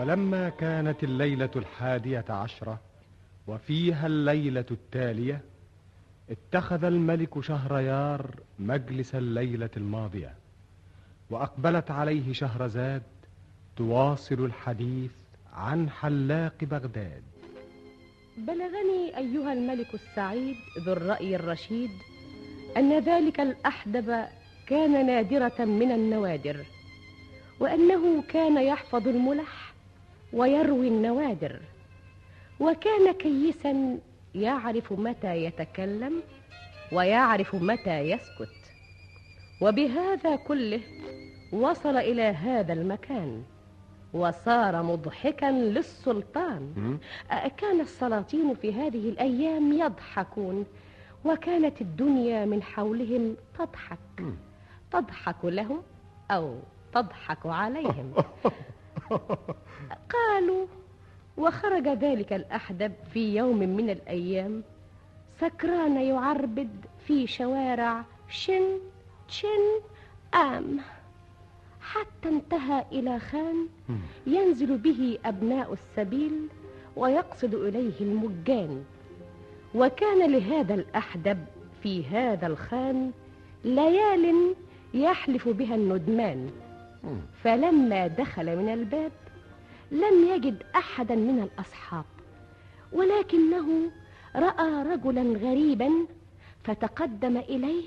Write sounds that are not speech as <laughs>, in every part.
ولما كانت الليلة الحادية عشرة وفيها الليلة التالية اتخذ الملك شهريار مجلس الليلة الماضية وأقبلت عليه شهرزاد تواصل الحديث عن حلاق بغداد. بلغني أيها الملك السعيد ذو الرأي الرشيد أن ذلك الأحدب كان نادرة من النوادر وأنه كان يحفظ الملح ويروي النوادر. وكان كيسا يعرف متى يتكلم ويعرف متى يسكت. وبهذا كله وصل إلى هذا المكان وصار مضحكا للسلطان. كان السلاطين في هذه الأيام يضحكون وكانت الدنيا من حولهم تضحك. تضحك لهم أو تضحك عليهم. <laughs> <laughs> قالوا وخرج ذلك الأحدب في يوم من الأيام. سكران يعربد في شوارع شن شن آم. حتى انتهى إلى خان ينزل به أبناء السبيل ويقصد إليه المجان. وكان لهذا الأحدب في هذا الخان ليال يحلف بها الندمان. فلما دخل من الباب لم يجد أحدا من الأصحاب ولكنه رأى رجلا غريبا فتقدم إليه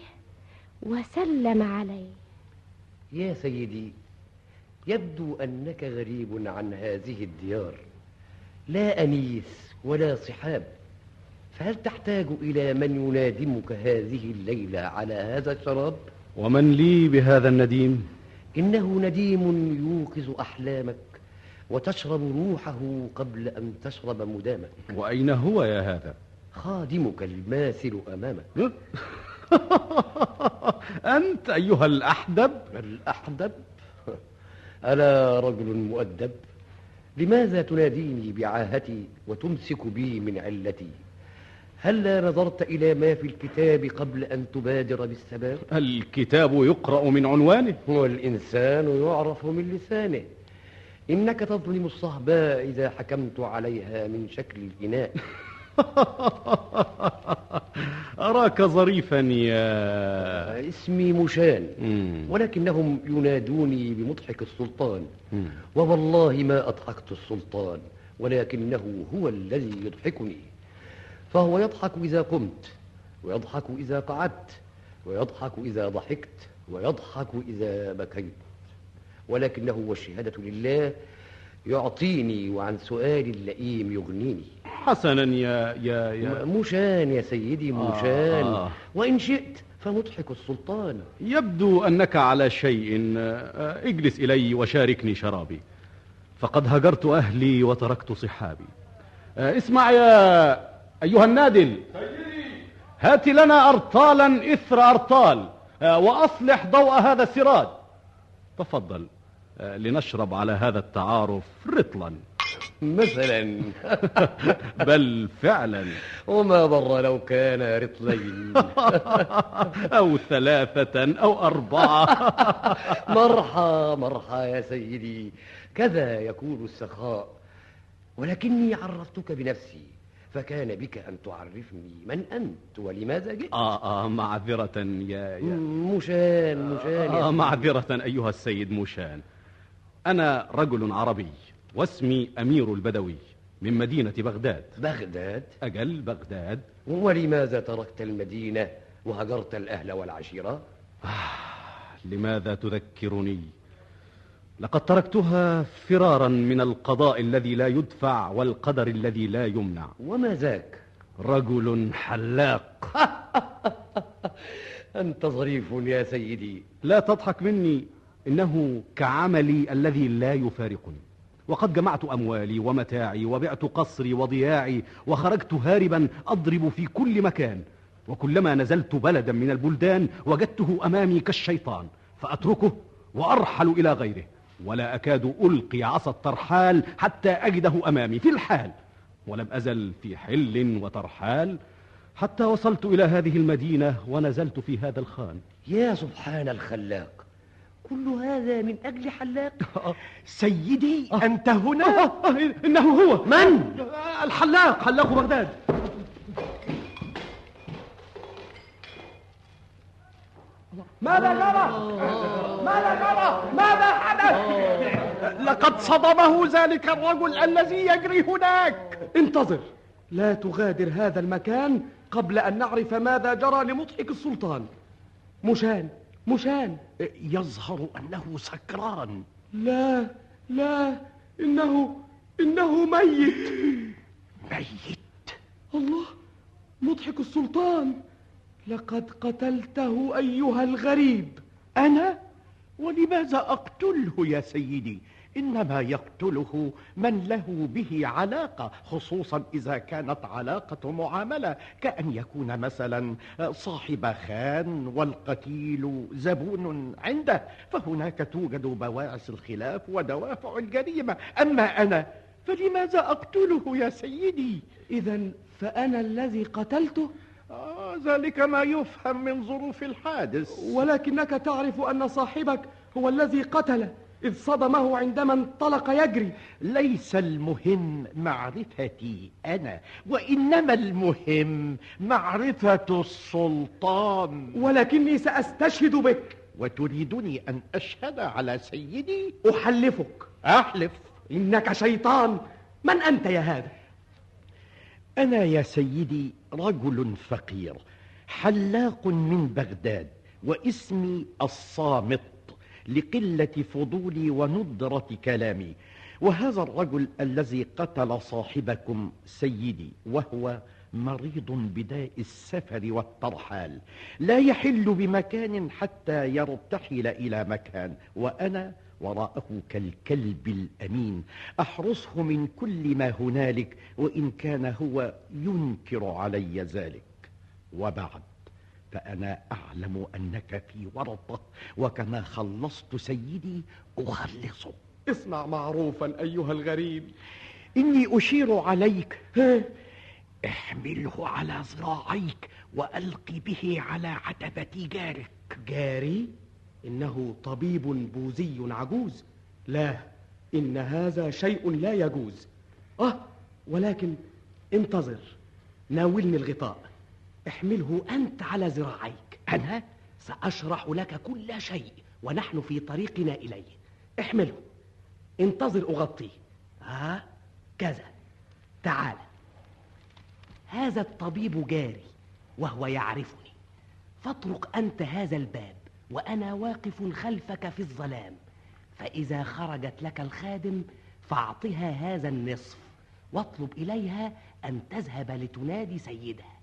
وسلم عليه يا سيدي يبدو أنك غريب عن هذه الديار لا أنيس ولا صحاب فهل تحتاج إلى من ينادمك هذه الليلة على هذا الشراب؟ ومن لي بهذا النديم؟ إنه نديم يوقظ أحلامك وتشرب روحه قبل أن تشرب مدامك. وأين هو يا هذا؟ خادمك الماثل أمامك. <laughs> أنت أيها الأحدب. الأحدب؟ <laughs> ألا رجل مؤدب؟ لماذا تناديني بعاهتي وتمسك بي من علتي؟ هلا نظرت إلى ما في الكتاب قبل أن تبادر بالسباب الكتاب يقرأ من عنوانه. والإنسان يعرف من لسانه. إنك تظلم الصهباء إذا حكمت عليها من شكل الإناء. <laughs> أراك ظريفا يا اسمي مشان ولكنهم ينادوني بمضحك السلطان. ووالله ما أضحكت السلطان ولكنه هو الذي يضحكني. فهو يضحك إذا قمت ويضحك إذا قعدت ويضحك إذا ضحكت ويضحك إذا بكيت. ولكنه والشهادة لله يعطيني وعن سؤال اللئيم يغنيني. حسنا يا يا يا مشان يا سيدي مشان آه آه. وإن شئت فمضحك السلطان. يبدو أنك على شيء اجلس إلي وشاركني شرابي. فقد هجرت أهلي وتركت صحابي. اسمع يا أيها النادل هات لنا أرطالا إثر أرطال وأصلح ضوء هذا السراج تفضل لنشرب على هذا التعارف رطلا. مثلا. <laughs> بل فعلا. وما ضر لو كان رطلين. <laughs> أو ثلاثة أو أربعة. <laughs> مرحى مرحى يا سيدي كذا يكون السخاء. ولكني عرفتك بنفسي. فكان بك أن تعرفني. من أنت ولماذا جئت؟ آه آه معذرة يا, يا. مشان مشان آه معذرة أيها السيد مشان أنا رجل عربي واسمي أمير البدوي من مدينة بغداد. بغداد؟ أجل بغداد. ولماذا تركت المدينة وهجرت الأهل والعشيرة؟ آه لماذا تذكرني؟ لقد تركتها فرارا من القضاء الذي لا يدفع والقدر الذي لا يمنع. وما ذاك؟ رجل حلاق. <laughs> أنت ظريف يا سيدي. لا تضحك مني. إنه كعملي الذي لا يفارقني. وقد جمعت أموالي ومتاعي وبعت قصري وضياعي وخرجت هاربا أضرب في كل مكان. وكلما نزلت بلدا من البلدان وجدته أمامي كالشيطان. فأتركه وأرحل إلى غيره. ولا أكاد ألقي عصا الترحال حتى أجده أمامي في الحال ولم أزل في حل وترحال حتى وصلت إلى هذه المدينة ونزلت في هذا الخان. يا سبحان الخلاق كل هذا من أجل حلاق؟ سيدي أنت آه، هنا؟ آه، آه، إنه هو. من؟ آه، الحلاق حلاق بغداد. ماذا جرى؟ ماذا جرى؟ ماذا حدث؟ لقد صدمه ذلك الرجل الذي يجري هناك. انتظر لا تغادر هذا المكان قبل أن نعرف ماذا جرى لمضحك السلطان. مشان مشان. يظهر أنه سكران. لا لا إنه إنه ميت. ميت. الله مضحك السلطان. لقد قتلته أيها الغريب أنا؟ ولماذا أقتله يا سيدي؟ إنما يقتله من له به علاقة خصوصا إذا كانت علاقة معاملة كأن يكون مثلا صاحب خان والقتيل زبون عنده فهناك توجد بواعث الخلاف ودوافع الجريمة أما أنا فلماذا أقتله يا سيدي؟ إذا فأنا الذي قتلته آه ذلك ما يفهم من ظروف الحادث. ولكنك تعرف أن صاحبك هو الذي قتله إذ صدمه عندما انطلق يجري. ليس المهم معرفتي أنا وإنما المهم معرفة السلطان. ولكني سأستشهد بك. وتريدني أن أشهد على سيدي؟ أحلفك. أحلف. إنك شيطان. من أنت يا هذا؟ أنا يا سيدي رجل فقير حلاق من بغداد واسمي الصامت لقلة فضولي وندرة كلامي. وهذا الرجل الذي قتل صاحبكم سيدي وهو مريض بداء السفر والترحال. لا يحل بمكان حتى يرتحل إلى مكان وأنا وراءه كالكلب الأمين. أحرسه من كل ما هنالك وإن كان هو ينكر علي ذلك. وبعد فأنا أعلم أنك في ورطة وكما خلصت سيدي أخلصه اصنع معروفا أيها الغريب. إني أشير عليك. ها، احمله على ذراعيك وألق به على عتبة جارك. جاري؟ إنه طبيب بوذي عجوز. لا إن هذا شيء لا يجوز. آه ولكن انتظر ناولني الغطاء. احمله أنت على ذراعيك. أنا؟ سأشرح لك كل شيء ونحن في طريقنا إليه. احمله. انتظر أغطيه. ها آه كذا. تعال. هذا الطبيب جاري وهو يعرفني. فاطرق أنت هذا الباب. وأنا واقف خلفك في الظلام فإذا خرجت لك الخادم فأعطها هذا النصف واطلب إليها أن تذهب لتنادي سيدها.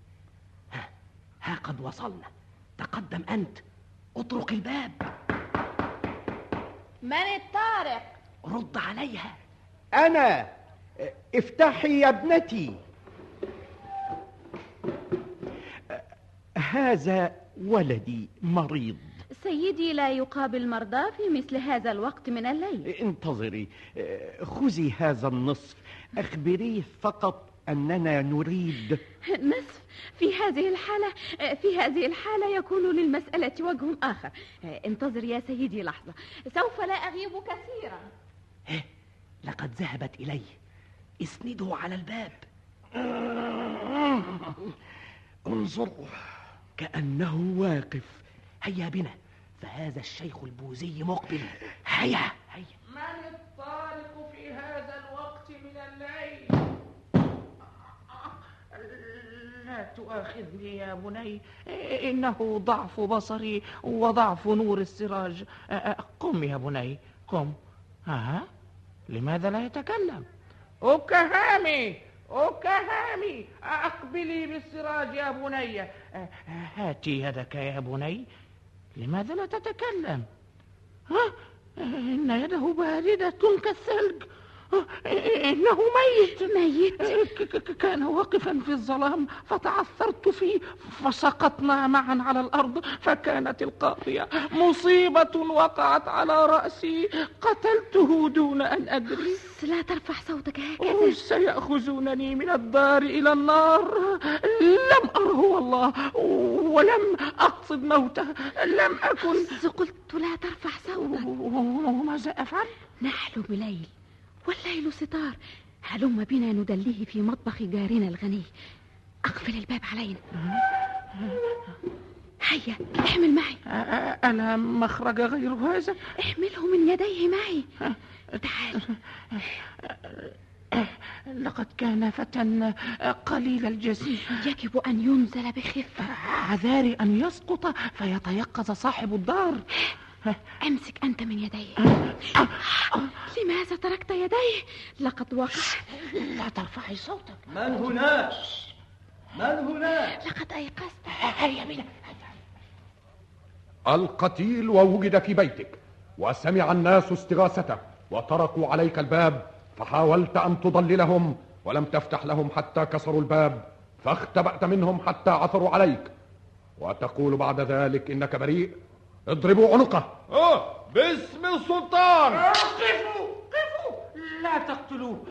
ها ها قد وصلنا. تقدم أنت. اطرق الباب. من الطارق؟ رد عليها. أنا. افتحي يا ابنتي. هذا ولدي مريض. سيدي لا يقابل مرضى في مثل هذا الوقت من الليل. انتظري. خذي هذا النصف. أخبريه فقط أننا نريد. نصف. في هذه الحالة في هذه الحالة يكون للمسألة وجه آخر. انتظر يا سيدي لحظة. سوف لا أغيب كثيرا. لقد ذهبت إليه اسنده على الباب. <laughs> انظر. كأنه واقف. هيا بنا. فهذا الشيخ البوذي مقبل. هيا. هيا. من الطارق في هذا الوقت من الليل؟ لا تؤاخذني يا بني. إنه ضعف بصري وضعف نور السراج. قم يا بني. قم. ها. لماذا لا يتكلم؟ أكهامي. أكهامي. أقبلي بالسراج يا بني. هاتي يدك يا بني. لماذا لا تتكلم؟ ها؟ إن يده باردة كالثلج. إنه ميت. ميت. كان واقفا في الظلام فتعثرت فيه فسقطنا معا على الأرض فكانت القاضية مصيبة وقعت على رأسي. قتلته دون أن أدري. لا ترفع صوتك هكذا. سيأخذونني من الدار إلى النار. لم أره والله ولم أقصد موته لم أكن. قلت لا ترفع صوتك. وماذا أفعل؟ نحلم ليل. والليل ستار. هلم بنا ندليه في مطبخ جارنا الغني. أقفل الباب علينا. هيا احمل معي. ألا مخرج غير هذا؟ احمله من يديه معي. تعال. لقد كان فتى قليل الجسيم يجب أن ينزل بخفة. عذاري أن يسقط فيتيقظ صاحب الدار. أمسك أنت من يديه لماذا تركت يديه لقد وقع لا ترفعي صوتك. من هناك من هناك لقد أيقظت. هيا بنا. القتيل ووجد في بيتك وسمع الناس استغاثته وطرقوا عليك الباب فحاولت أن تضللهم ولم تفتح لهم حتى كسروا الباب فاختبأت منهم حتى عثروا عليك. وتقول بعد ذلك إنك بريء اضربوا عنقه. آه باسم السلطان. قفوا قفوا. لا تقتلوه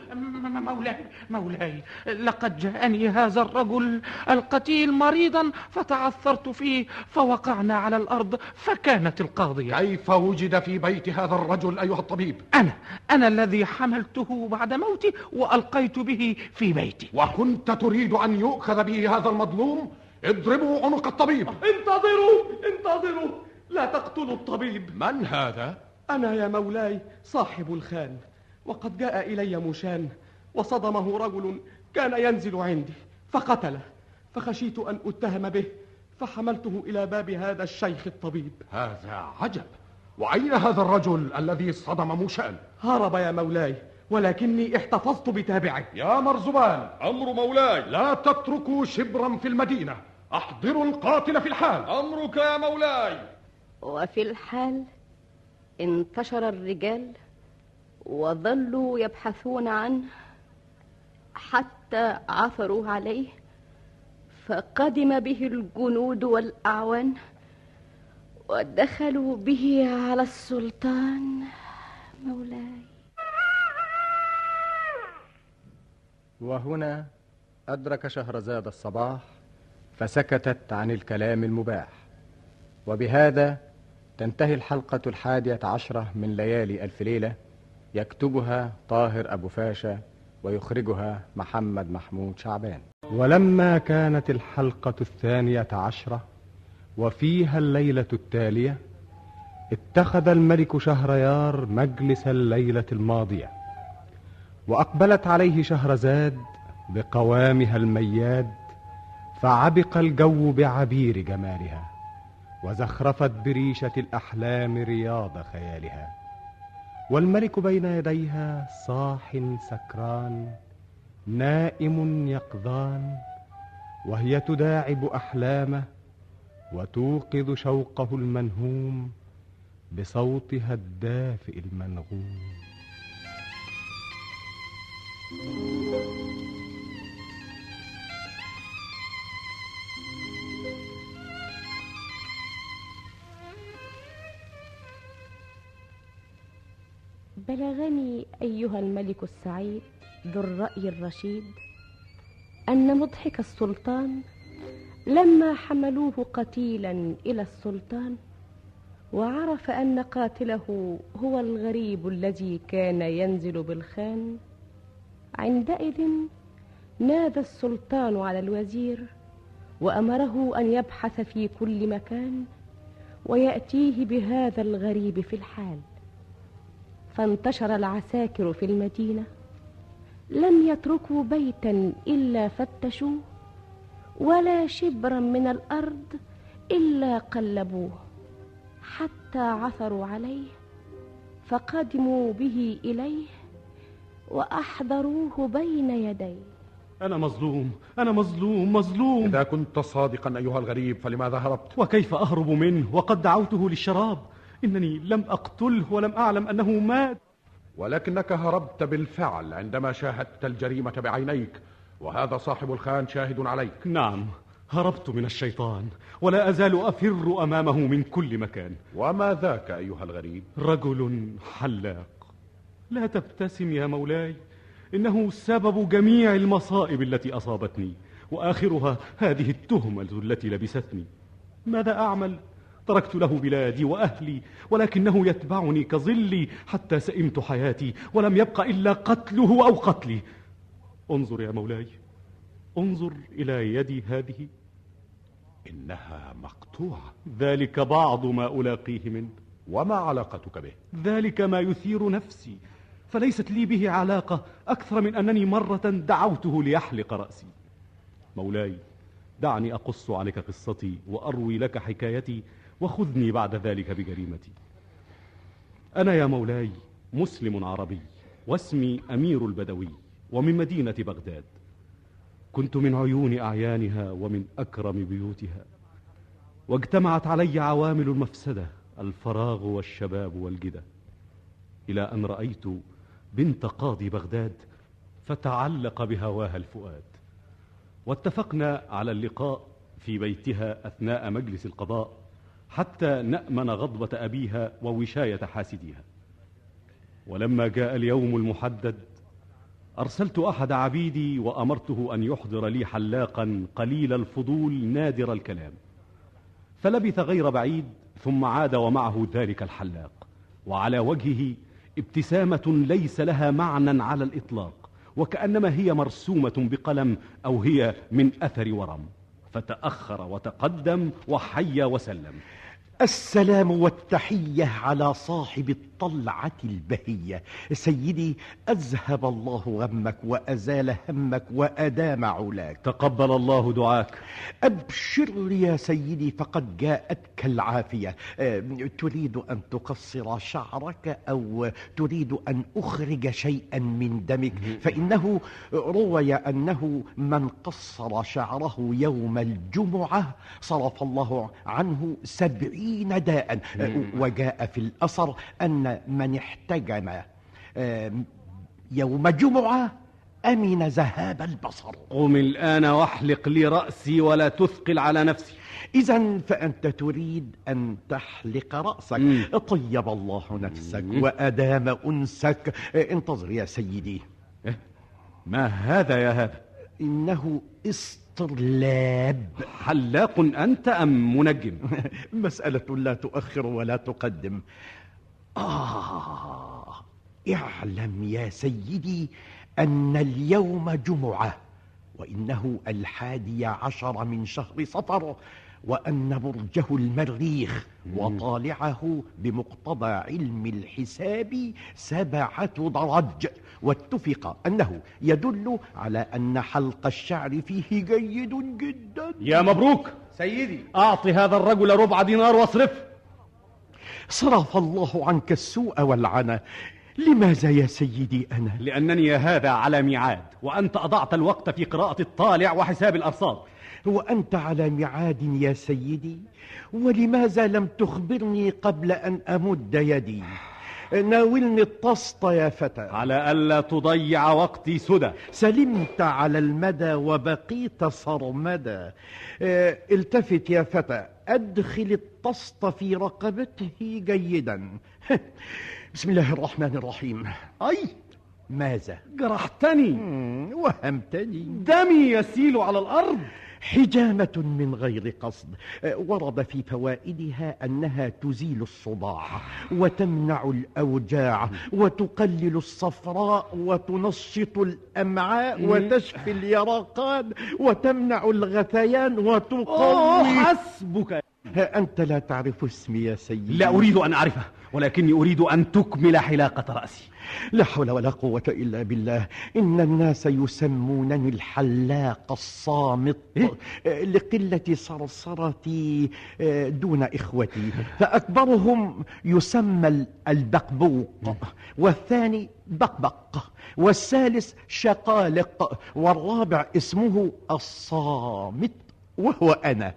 مولاي مولاي. لقد جاءني هذا الرجل القتيل مريضا فتعثرت فيه فوقعنا على الأرض فكانت القاضية. كيف وجد في بيت هذا الرجل أيها الطبيب؟ أنا أنا الذي حملته بعد موتي وألقيت به في بيتي. وكنت تريد أن يؤخذ به هذا المظلوم؟ اضربوا عنق الطبيب. انتظروا انتظروا. لا تقتلوا الطبيب. من هذا؟ أنا يا مولاي صاحب الخان وقد جاء إلي مشان وصدمه رجل كان ينزل عندي فقتله فخشيت أن أتهم به فحملته إلى باب هذا الشيخ الطبيب. هذا عجب. وأين هذا الرجل الذي صدم موشان؟ هرب يا مولاي ولكني احتفظت بتابعه. يا مرزبان أمر مولاي. لا تتركوا شبرا في المدينة أحضروا القاتل في الحال. أمرك يا مولاي. وفي الحال انتشر الرجال وظلوا يبحثون عنه حتى عثروا عليه فقدم به الجنود والأعوان ودخلوا به على السلطان. مولاي. وهنا أدرك شهرزاد الصباح فسكتت عن الكلام المباح. وبهذا تنتهي الحلقة الحادية عشرة من ليالي ألف ليلة يكتبها طاهر أبو فاشا ويخرجها محمد محمود شعبان. ولما كانت الحلقة الثانية عشرة وفيها الليلة التالية اتخذ الملك شهريار مجلس الليلة الماضية وأقبلت عليه شهرزاد بقوامها المياد فعبق الجو بعبير جمالها. وزخرفت بريشة الأحلام رياض خيالها. والملك بين يديها صاح سكران نائم يقظان وهي تداعب أحلامه وتوقظ شوقه المنهوم بصوتها الدافئ المنغوم. بلغني أيها الملك السعيد ذو الرأي الرشيد أن مضحك السلطان لما حملوه قتيلا إلى السلطان وعرف أن قاتله هو الغريب الذي كان ينزل بالخان عندئذ نادى السلطان على الوزير وأمره أن يبحث في كل مكان ويأتيه بهذا الغريب في الحال. فانتشر العساكر في المدينة. لم يتركوا بيتا إلا فتشوه ولا شبرا من الأرض إلا قلبوه. حتى عثروا عليه فقدموا به إليه وأحضروه بين يديه. أنا مظلوم أنا مظلوم مظلوم. إذا كنت صادقا أيها الغريب فلماذا هربت؟ وكيف أهرب منه؟ وقد دعوته للشراب. إنني لم أقتله ولم أعلم أنه مات. ولكنك هربت بالفعل عندما شاهدت الجريمة بعينيك وهذا صاحب الخان شاهد عليك. نعم هربت من الشيطان ولا أزال أفر أمامه من كل مكان. وما ذاك أيها الغريب؟ رجل حلاق. لا تبتسم يا مولاي إنه سبب جميع المصائب التي أصابتني وآخرها هذه التهمة التي لبستني. ماذا أعمل؟ تركت له بلادي وأهلي ولكنه يتبعني كظلي حتى سئمت حياتي ولم يبق إلا قتله أو قتلي. انظر يا مولاي انظر إلى يدي هذه. إنها مقطوعة. ذلك بعض ما ألاقيه منه. وما علاقتك به؟ ذلك ما يثير نفسي. فليست لي به علاقة أكثر من أنني مرة دعوته ليحلق رأسي. مولاي دعني أقص عليك قصتي وأروي لك حكايتي وخذني بعد ذلك بجريمتي. أنا يا مولاي مسلم عربي واسمي أمير البدوي ومن مدينة بغداد. كنت من عيون أعيانها ومن أكرم بيوتها. واجتمعت علي عوامل المفسدة الفراغ والشباب والجدة. إلى أن رأيت بنت قاضي بغداد فتعلق بهواها الفؤاد. واتفقنا على اللقاء في بيتها أثناء مجلس القضاء. حتى نأمن غضبة أبيها ووشاية حاسديها. ولما جاء اليوم المحدد أرسلت أحد عبيدي وأمرته أن يحضر لي حلاقا قليل الفضول نادر الكلام. فلبث غير بعيد ثم عاد ومعه ذلك الحلاق. وعلى وجهه ابتسامة ليس لها معنى على الإطلاق وكأنما هي مرسومة بقلم أو هي من أثر ورم. فتأخر وتقدم وحيا وسلم. السلام والتحية على صاحب الطلعة البهية. سيدي أذهب الله غمك وأزال همك وأدام علاك. تقبل الله دعاك. أبشر يا سيدي فقد جاءتك العافية. أه، تريد أن تقصر شعرك أو تريد أن أخرج شيئا من دمك. فإنه روي أنه من قصر شعره يوم الجمعة صرف الله عنه سبعين داء أه، وجاء في الأثر أن من احتجم أه، يوم جمعة أمن ذهاب البصر. قم الآن واحلق لي رأسي ولا تثقل على نفسي. إذا فأنت تريد أن تحلق رأسك. مم. طيب الله نفسك مم. وأدام أنسك. انتظر يا سيدي. ما هذا يا هذا؟ إنه استرلاب حلاق أنت أم منجم؟ <laughs> مسألة لا تؤخر ولا تقدم. آه اعلم يا سيدي أن اليوم جمعة وإنه الحادي عشر من شهر صفر وأن برجه المريخ وطالعه بمقتضى علم الحساب سبعة درج. واتفق أنه يدل على أن حلق الشعر فيه جيد جدا. يا مبروك. سيدي. أعطي هذا الرجل ربع دينار واصرف. صرف الله عنك السوء والعنى. لماذا يا سيدي أنا؟ لأنني يا هذا على ميعاد وأنت أضعت الوقت في قراءة الطالع وحساب الأرصاد. وأنت على ميعاد يا سيدي ولماذا لم تخبرني قبل أن أمد يدي؟ ناولني الطسط يا فتى. على ألا تضيع وقتي سدى. سلمت على المدى وبقيت صرمدا آه، التفت يا فتى. أدخل الطسط في رقبته جيدا. <laughs> بسم الله الرحمن الرحيم. أي! ماذا؟ جرحتني. وهمتني. دمي يسيل على الأرض. حجامة من غير قصد. آه، ورد في فوائدها أنها تزيل الصداع وتمنع الأوجاع وتقلل الصفراء وتنشط الأمعاء وتشفي اليرقان وتمنع الغثيان وتقوي حسبك أنت لا تعرف اسمي يا سيدي. لا أريد أن أعرفه ولكني أريد أن تكمل حلاقة رأسي. لا حول ولا قوة إلا بالله. إن الناس يسمونني الحلاق الصامت آه، لقلة صرصرتي آه، دون إخوتي. فأكبرهم يسمى ال- البقبوق والثاني بقبق والثالث شقالق والرابع اسمه الصامت وهو أنا.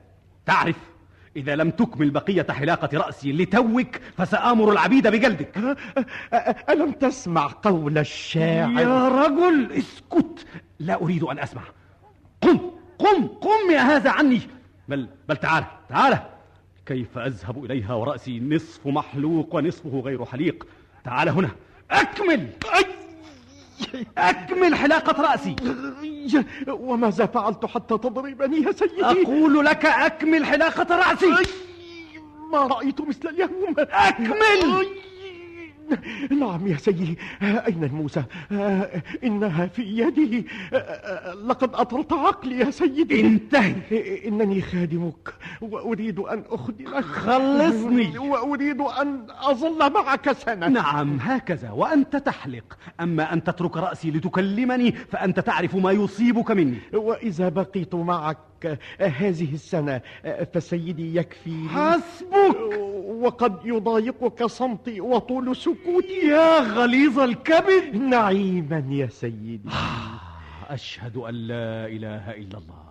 تعرف إذا لم تكمل بقية حلاقة رأسي لتوك فسآمر العبيد بجلدك. ألم تسمع قول الشاعر؟ يا رجل اسكت. لا أريد أن أسمع. قم قم قم يا هذا عني. بل بل تعال تعال. كيف أذهب إليها ورأسي؟ نصف محلوق ونصفه غير حليق. تعال هنا. أكمل. أكمل حلاقة رأسي. وماذا فعلت حتى تضربني يا سيدي؟ أقول لك أكمل حلاقة رأسي. ما رأيت مثل اليوم. أكمل! <laughs> نعم يا سيدي. أين الموسى؟ إنها في يدي. لقد أطرت عقلي يا سيدي. انتهي. إنني خادمك. وأريد أن أخدمك. خلصني. وأريد أن أظل معك سنة. نعم هكذا. وأنت تحلق. أما أن تترك رأسي لتكلمني فأنت تعرف ما يصيبك مني. وإذا بقيت معك هذه السنة فسيدي يكفي حسبك! وقد يضايقك صمتي وطول سكوتي يا غليظ الكبد. نعيما يا سيدي. أشهد أن لا إله إلا الله.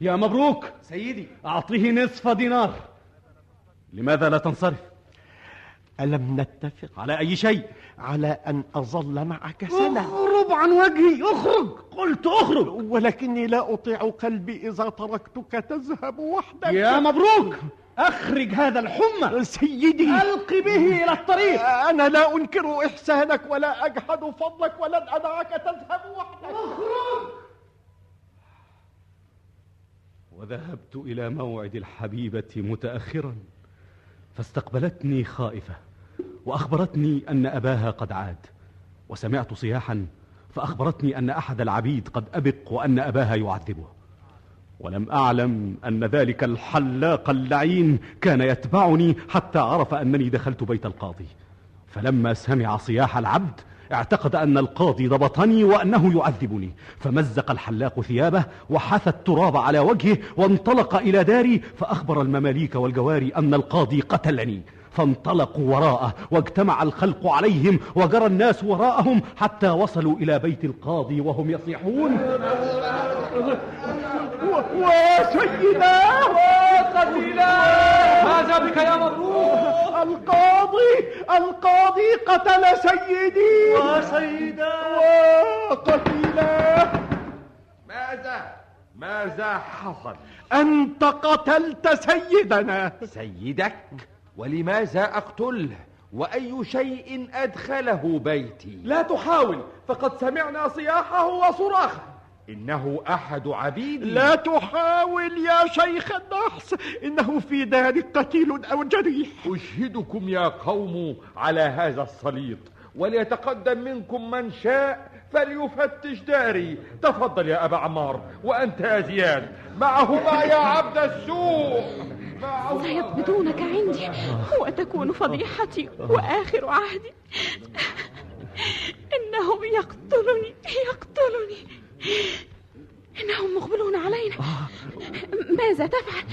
يا مبروك. سيدي. أعطيه نصف دينار. لماذا لا تنصرف؟ ألم نتفق؟ على أي شيء؟ على أن أظل معك سنة. اخرج عن وجهي أخرج. قلت أخرج. ولكني لا أطيع قلبي إذا تركتك تذهب وحدك. يا مبروك. أخرج هذا الحمى. سيدي. ألق به إلى الطريق. أنا لا أنكر إحسانك ولا أجحد فضلك ولن أدعك تذهب وحدك. أخرج. وذهبت إلى موعد الحبيبة متأخرا فاستقبلتني خائفة. وأخبرتني أن أباها قد عاد وسمعت صياحا فأخبرتني أن أحد العبيد قد أبق وأن أباها يعذبه. ولم أعلم أن ذلك الحلاق اللعين كان يتبعني حتى عرف أنني دخلت بيت القاضي. فلما سمع صياح العبد اعتقد أن القاضي ضبطني وأنه يعذبني. فمزق الحلاق ثيابه وحث التراب على وجهه وانطلق إلى داري فأخبر المماليك والجواري أن القاضي قتلني. فانطلقوا وراءه واجتمع الخلق عليهم وجرى الناس وراءهم حتى وصلوا إلى بيت القاضي وهم يصيحون. وسيداه وقتلاه ماذا بك يا مبروك القاضي القاضي قتل سيدي. وسيداه وقتلاه ماذا؟ ماذا حصل؟ أنت قتلت سيدنا. سيدك؟ ولماذا أقتله وأي شيء أدخله بيتي؟ لا تحاول فقد سمعنا صياحه وصراخه. إنه أحد عبيدي. لا تحاول يا شيخ النحس إنه في دارك قتيل أو جريح. أشهدكم يا قوم على هذا الصليط وليتقدم منكم من شاء فليفتش داري. تفضل يا أبا عمار وأنت يا زياد. معهما يا عبد السوء معهما. سيقبضونك عندي وتكون فضيحتي وآخر عهدي. إنهم يقتلني يقتلني. إنهم مقبلون علينا. ماذا تفعل؟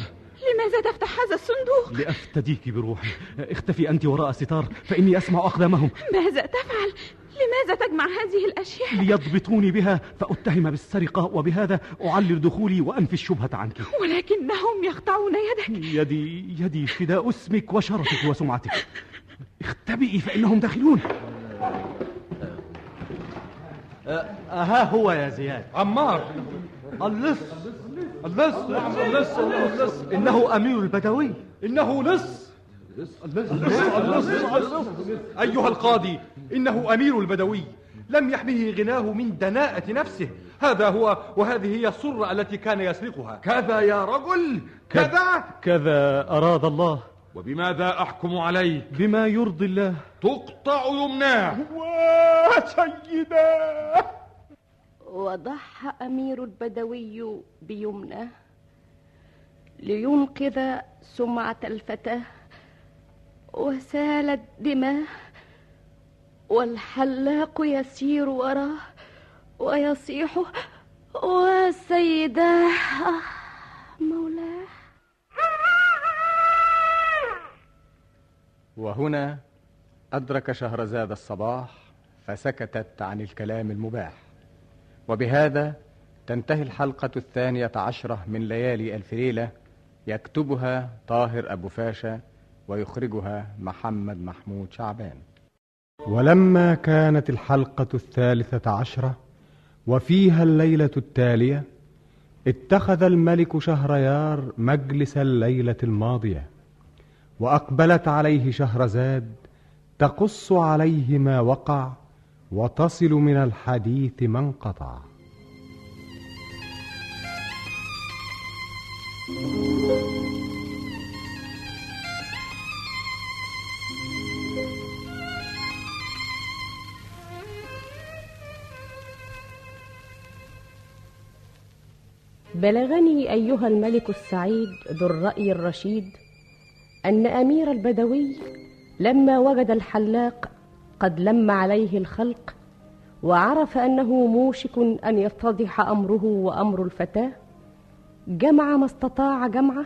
لماذا تفتح هذا الصندوق؟ لأفتديك بروحي. اختفي أنت وراء ستار فإني أسمع أقدامهم. ماذا تفعل؟ لماذا تجمع هذه الأشياء؟ ليضبطوني بها فأتهم بالسرقة وبهذا أعلل دخولي وأنفي الشبهة عنك. ولكنهم يقطعون يدك. يدي يدي فداء اسمك وشرفك وسمعتك. اختبئي فإنهم داخلون. أها هو يا زياد. عمار. اللص اللص اللص اللص إنه أمير البدوي. إنه لص اللص اللص اللص أيها القاضي إنه أمير البدوي. لم يحمه غناه من دناءة نفسه. هذا هو وهذه هي السرة التي كان يسرقها. كذا يا رجل. كذا. كذا. أراد الله. وبماذا أحكم عليه بما يرضي الله. تقطع يمناه. وسيداه وضحى أمير البدوي بيمنه لينقذ سمعة الفتاة وسالت دماه والحلاق يسير وراه ويصيح وسيداه مولاه. وهنا أدرك شهرزاد الصباح فسكتت عن الكلام المباح. وبهذا تنتهي الحلقة الثانية عشرة من ليالي ألف ليلة يكتبها طاهر أبو فاشا ويخرجها محمد محمود شعبان. ولما كانت الحلقة الثالثة عشرة وفيها الليلة التالية اتخذ الملك شهريار مجلس الليلة الماضية وأقبلت عليه شهرزاد تقص عليه ما وقع وتصل من الحديث ما انقطع. بلغني أيها الملك السعيد ذو الرأي الرشيد أن أمير البدوي لما وجد الحلاق قد لم عليه الخلق وعرف أنه موشك أن يفتضح أمره وأمر الفتاة جمع ما استطاع جمعه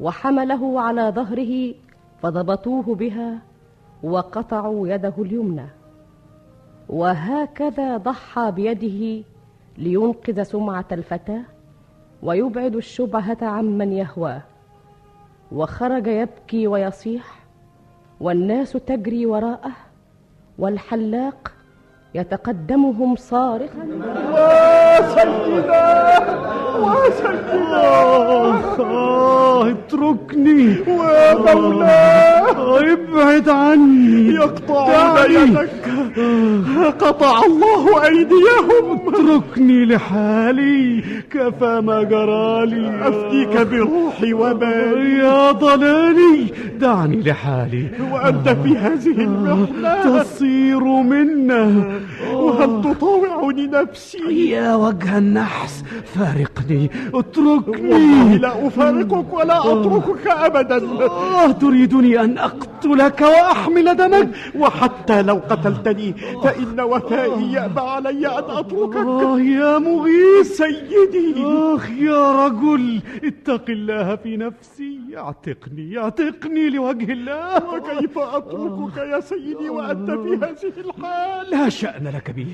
وحمله على ظهره فضبطوه بها وقطعوا يده اليمنى. وهكذا ضحى بيده لينقذ سمعة الفتاة ويبعد الشبهة عمن يهواه وخرج يبكي ويصيح والناس تجري وراءه والحلاق يتقدمهم صارخا. وسيداه وسيداه آه اتركني. ومولاه ابعد عني. يقطع يدك قطع الله أيديهم. اتركني لحالي. كفى ما جرالي. أفديك بروحي ومالي يا ضلالي دعني لحالي. وأنت في هذه المحنة تصير منا. وهل تطاوعني نفسي؟ يا وجه النحس. فارقني اتركني. والله لا أفارقك ولا أتركك أبدا. آه تريدني أن أقتلك وأحمل دمك. وحتى لو قتلتني فإن وفائي يأبى علي أن أتركك. آه يا مغيث. سيدي. آخ يا رجل. اتق الله في نفسي. اعتقني اعتقني لوجه الله. وكيف أتركك يا سيدي وأنت في هذه الحال؟ لا شأن لك بي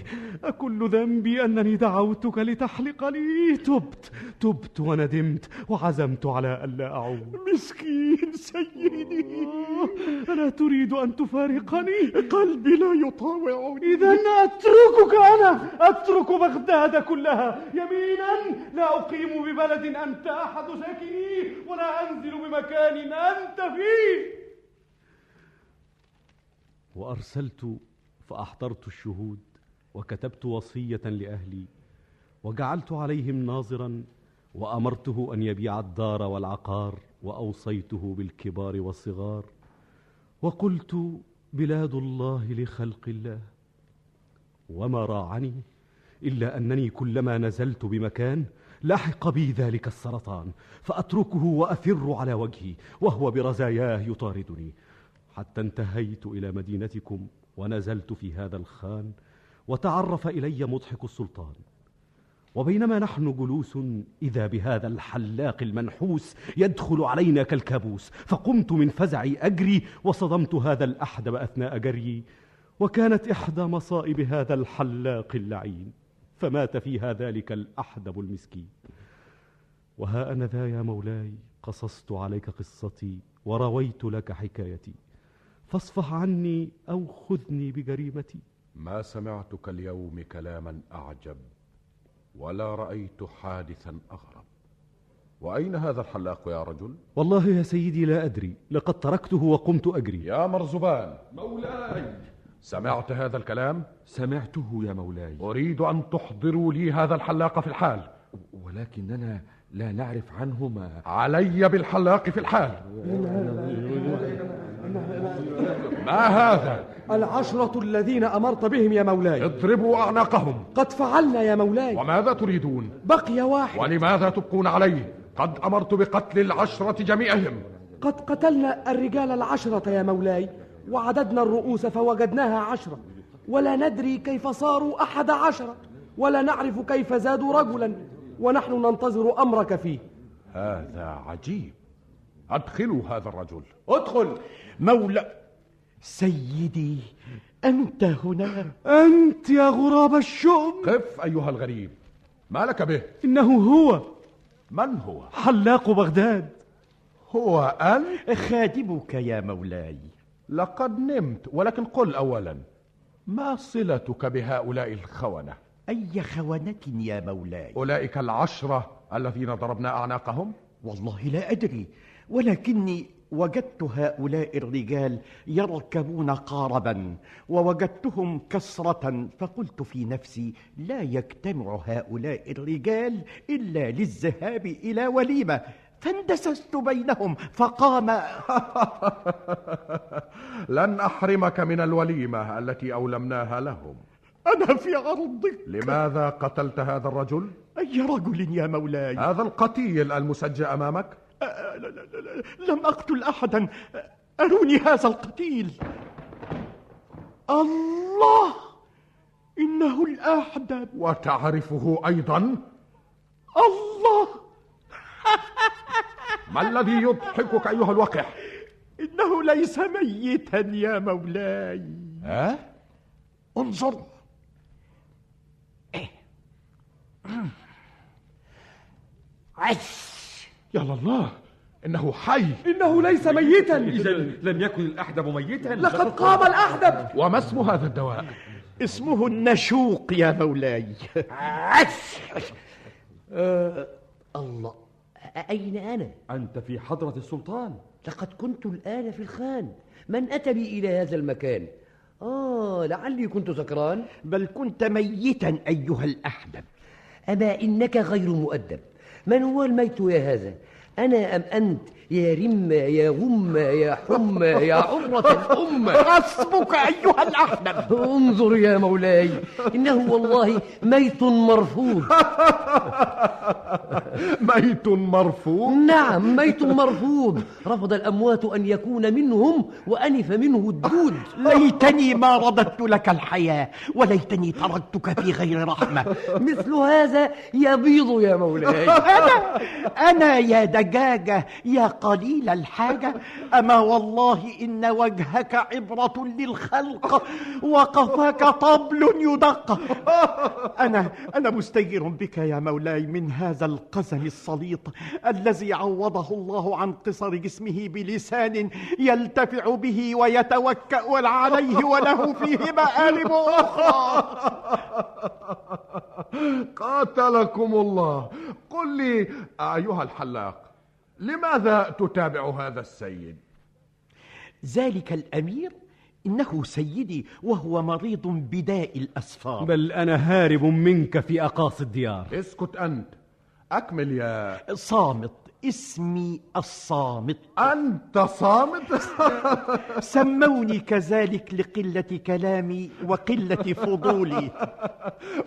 أكل ذنبي أنني دعوتك لتحلق لي. تبت تبت وندمت وعزمت على ألا أعود. مسكين سيدي. ألا تريد أن تفارقني؟ قلبي لا يطاوعني. إذا أتركك أنا. أترك بغداد كلها. يمينا لا أقيم ببلد أنت أحد ساكنيه ولا أنزل بمكان أنت فيه. وأرسلت فأحضرت الشهود وكتبت وصية لأهلي. وجعلت عليهم ناظرا وأمرته أن يبيع الدار والعقار وأوصيته بالكبار والصغار وقلت بلاد الله لخلق الله وما راعني إلا أنني كلما نزلت بمكان لحق بي ذلك السرطان فأتركه وأفر على وجهي وهو برزاياه يطاردني حتى انتهيت إلى مدينتكم ونزلت في هذا الخان وتعرف إلي مضحك السلطان وبينما نحن جلوس إذا بهذا الحلاق المنحوس يدخل علينا كالكابوس فقمت من فزعي أجري وصدمت هذا الأحدب أثناء جريي وكانت إحدى مصائب هذا الحلاق اللعين فمات فيها ذلك الأحدب المسكين. وها أنا ذا يا مولاي قصصت عليك قصتي ورويت لك حكايتي فاصفح عني أو خذني بجريمتي. ما سمعتك اليوم كلاما أعجب ولا رأيت حادثا أغرب. وأين هذا الحلاق يا رجل؟ والله يا سيدي لا أدري. لقد تركته وقمت أجري. يا مرزبان. مولاي. سمعت هذا الكلام؟ سمعته يا مولاي. أريد أن تحضروا لي هذا الحلاق في الحال. ولكننا لا نعرف عنه ما علي بالحلاق في الحال. ما هذا؟ العشرة الذين أمرت بهم يا مولاي. اضربوا أعناقهم. قد فعلنا يا مولاي. وماذا تريدون؟ بقي واحد. ولماذا تبقون عليه؟ قد أمرت بقتل العشرة جميعهم. قد قتلنا الرجال العشرة يا مولاي وعددنا الرؤوس فوجدناها عشرة. ولا ندري كيف صاروا أحد عشرة ولا نعرف كيف زادوا رجلا. ونحن ننتظر أمرك فيه. هذا عجيب. أدخلوا هذا الرجل. ادخل. مولى سيدي أنت هنا. أنت يا غراب الشؤم. قف أيها الغريب؟ ما لك به؟ إنه هو. من هو؟ حلاق بغداد. هو أنت؟ خادمك يا مولاي. لقد نمت ولكن قل أولا ما صلتك بهؤلاء الخونة؟ أي خونة يا مولاي؟ أولئك العشرة الذين ضربنا أعناقهم؟ والله لا أدري. ولكني وجدت هؤلاء الرجال يركبون قاربا ووجدتهم كسرة فقلت في نفسي لا يجتمع هؤلاء الرجال إلا للذهاب إلى وليمة فاندسست بينهم فقام <laughs> لن أحرمك من الوليمة التي أولمناها لهم أنا في عرضك لماذا قتلت هذا الرجل؟ أي رجل يا مولاي هذا القتيل المسجى أمامك؟ لا لا لا لم أقتل أحدا. أروني هذا القتيل. الله! إنه الأحدب وتعرفه أيضا؟ الله! <laughs> ما الذي يضحكك أيها الوقح؟ إنه ليس ميتا يا مولاي. ها؟ انظر. <clears throat> عش. يا الله إنه حي. إنه ليس ميتا. إذا لم يكن الأحدب ميتا. لقد قام الأحدب. وما اسم هذا الدواء؟ اسمه النشوق يا مولاي. عش. آه الله. أين أنا؟ أنت في حضرة السلطان. لقد كنت الآن في الخان. من أتى بي إلى هذا المكان؟ آه لعلي كنت سكران. بل كنت ميتا أيها الأحدب. أما إنك غير مؤدب. من هو الميت يا هذا؟ أنا أم أنت يا رمة يا غمة يا حمة يا <laughs> عرة الأم حسبك أيها الأحدب انظر يا مولاي إنه والله ميت مرفوض. <laughs> ميت مرفوض؟ نعم ميت مرفوض. رفض الأموات أن يكون منهم وأنف منه الدود. ليتني ما رددت لك الحياة وليتني تركتك في غير رحمة. <laughs> مثل هذا يبيض يا مولاي. أنا أنا يا دجاجة يا قليل الحاجة. أما والله إن وجهك عبرة للخلق وقفاك طبل يدق. أنا أنا مستجير بك يا مولاي من هذا القزم السليط الذي عوضه الله عن قصر جسمه بلسان يلتفع به ويتوكأ عليه وله فيه مآرب أخرى. قاتلكم الله. قل لي أيها الحلاق لماذا تتابع هذا السيد؟ ذلك الأمير إنه سيدي وهو مريض بداء الأسفار. بل أنا هارب منك في أقاصي الديار. اسكت أنت. أكمل يا صامت. اسمي الصامت. أنت صامت؟ <laughs> سموني كذلك لقلة كلامي وقلة فضولي.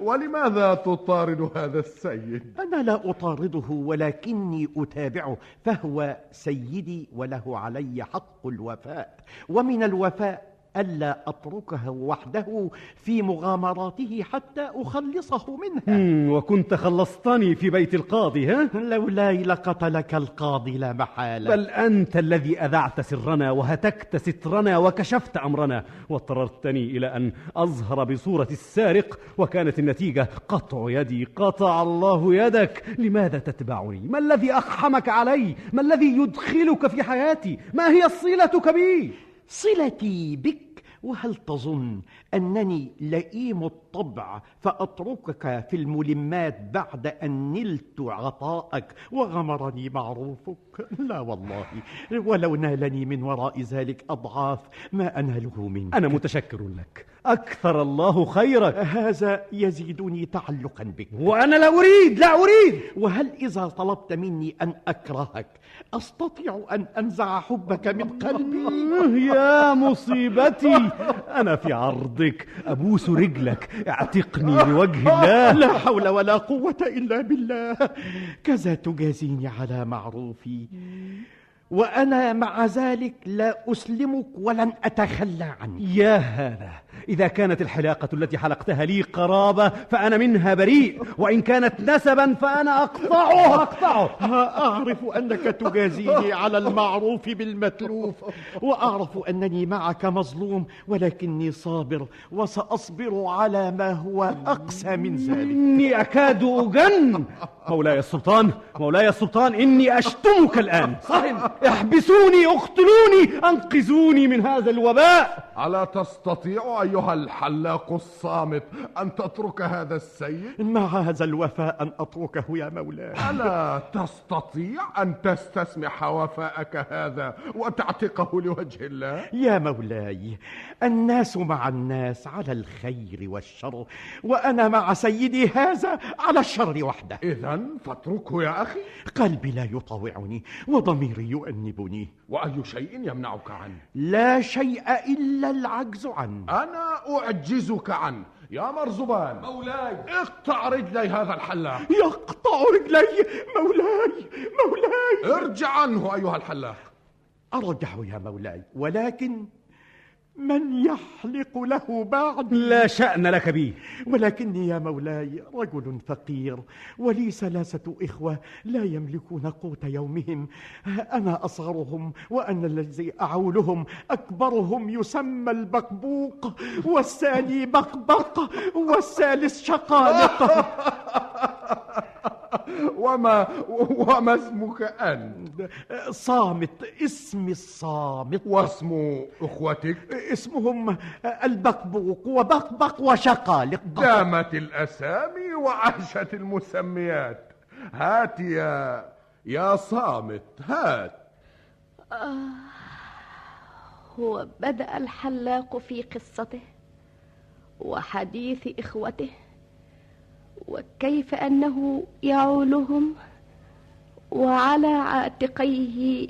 ولماذا تطارد هذا السيد؟ أنا لا أطارده ولكني أتابعه فهو سيدي وله علي حق الوفاء. ومن الوفاء ألا أتركه وحده في مغامراته حتى أخلصه منها وكنت خلصتني في بيت القاضي ها؟ لولاي لقتلك القاضي لا محالة بل أنت الذي أذعت سرنا وهتكت سترنا وكشفت أمرنا واضطررتني إلى أن أظهر بصورة السارق وكانت النتيجة قطع يدي قطع الله يدك لماذا تتبعني؟ ما الذي أقحمك علي؟ ما الذي يدخلك في حياتي؟ ما هي صلتك بي؟ صلتي بك وهل تظن أنني لئيم الطبع فأتركك في الملمات بعد أن نلت عطاءك وغمرني معروفك؟ لا والله. ولو نالني من وراء ذلك أضعاف ما أناله منك. أنا متشكر لك. أكثر الله خيرك. هذا يزيدني تعلقا بك. وأنا لا أريد لا أريد. وهل إذا طلبت مني أن أكرهك أستطيع أن أنزع حبك من قلبي؟ <laughs> يا مصيبتي. أنا في عرضك. أبوس رجلك. اعتقني لوجه <laughs> الله. لا حول ولا قوة إلا بالله. كذا تجازيني على معروفي. 嗯。وأنا مع ذلك لا أسلمك ولن أتخلى عنك. يا هذا إذا كانت الحلاقة التي حلقتها لي قرابة فأنا منها بريء وإن كانت نسبا فأنا أقطعه أقطعه أعرف أنك تجازيني <laughs> على المعروف بالمتلوف وأعرف أنني معك مظلوم ولكني صابر وسأصبر على ما هو أقسى من ذلك. إني أكاد أجن مولاي السلطان مولاي السلطان إني أشتمك الآن. صهن احبسوني اقتلوني انقذوني من هذا الوباء ألا تستطيع أيها الحلاق الصامت أن تترك هذا السيد؟ مع هذا الوفاء أن أتركه يا مولاي ألا تستطيع أن تستسمح وفاءك هذا وتعتقه لوجه الله؟ يا مولاي الناس مع الناس على الخير والشر وأنا مع سيدي هذا على الشر وحده. إذا فاتركه يا أخي. قلبي لا يطاوعني وضميري يؤنبني. وأي شيء يمنعك عنه؟ لا شيء إلا العجز عنه. أنا أعجزك عنه. يا مرزبان مولاي. اقطع رجلي هذا الحلاق. يقطع رجلي. مولاي مولاي. ارجع عنه أيها الحلاق. أرجع يا مولاي ولكن من يحلق له بعد؟ لا شأن لك بي ولكني يا مولاي رجل فقير ولي ثلاثة إخوة لا يملكون قوت يومهم. أنا أصغرهم وأنا الذي أعولهم. أكبرهم يسمى البقبوق والثاني بقبق والثالث شقالق <laughs> <laughs> وما وما اسمك أنت؟ صامت اسمي الصامت. واسم أخوتك؟ اسمهم البقبوق وبقبق وشقالق. دامت الأسامي وعاشت المسميات. هات يا يا صامت هات. آه وبدأ الحلاق في قصته وحديث إخوته. وكيف أنه يعولهم وعلى عاتقيه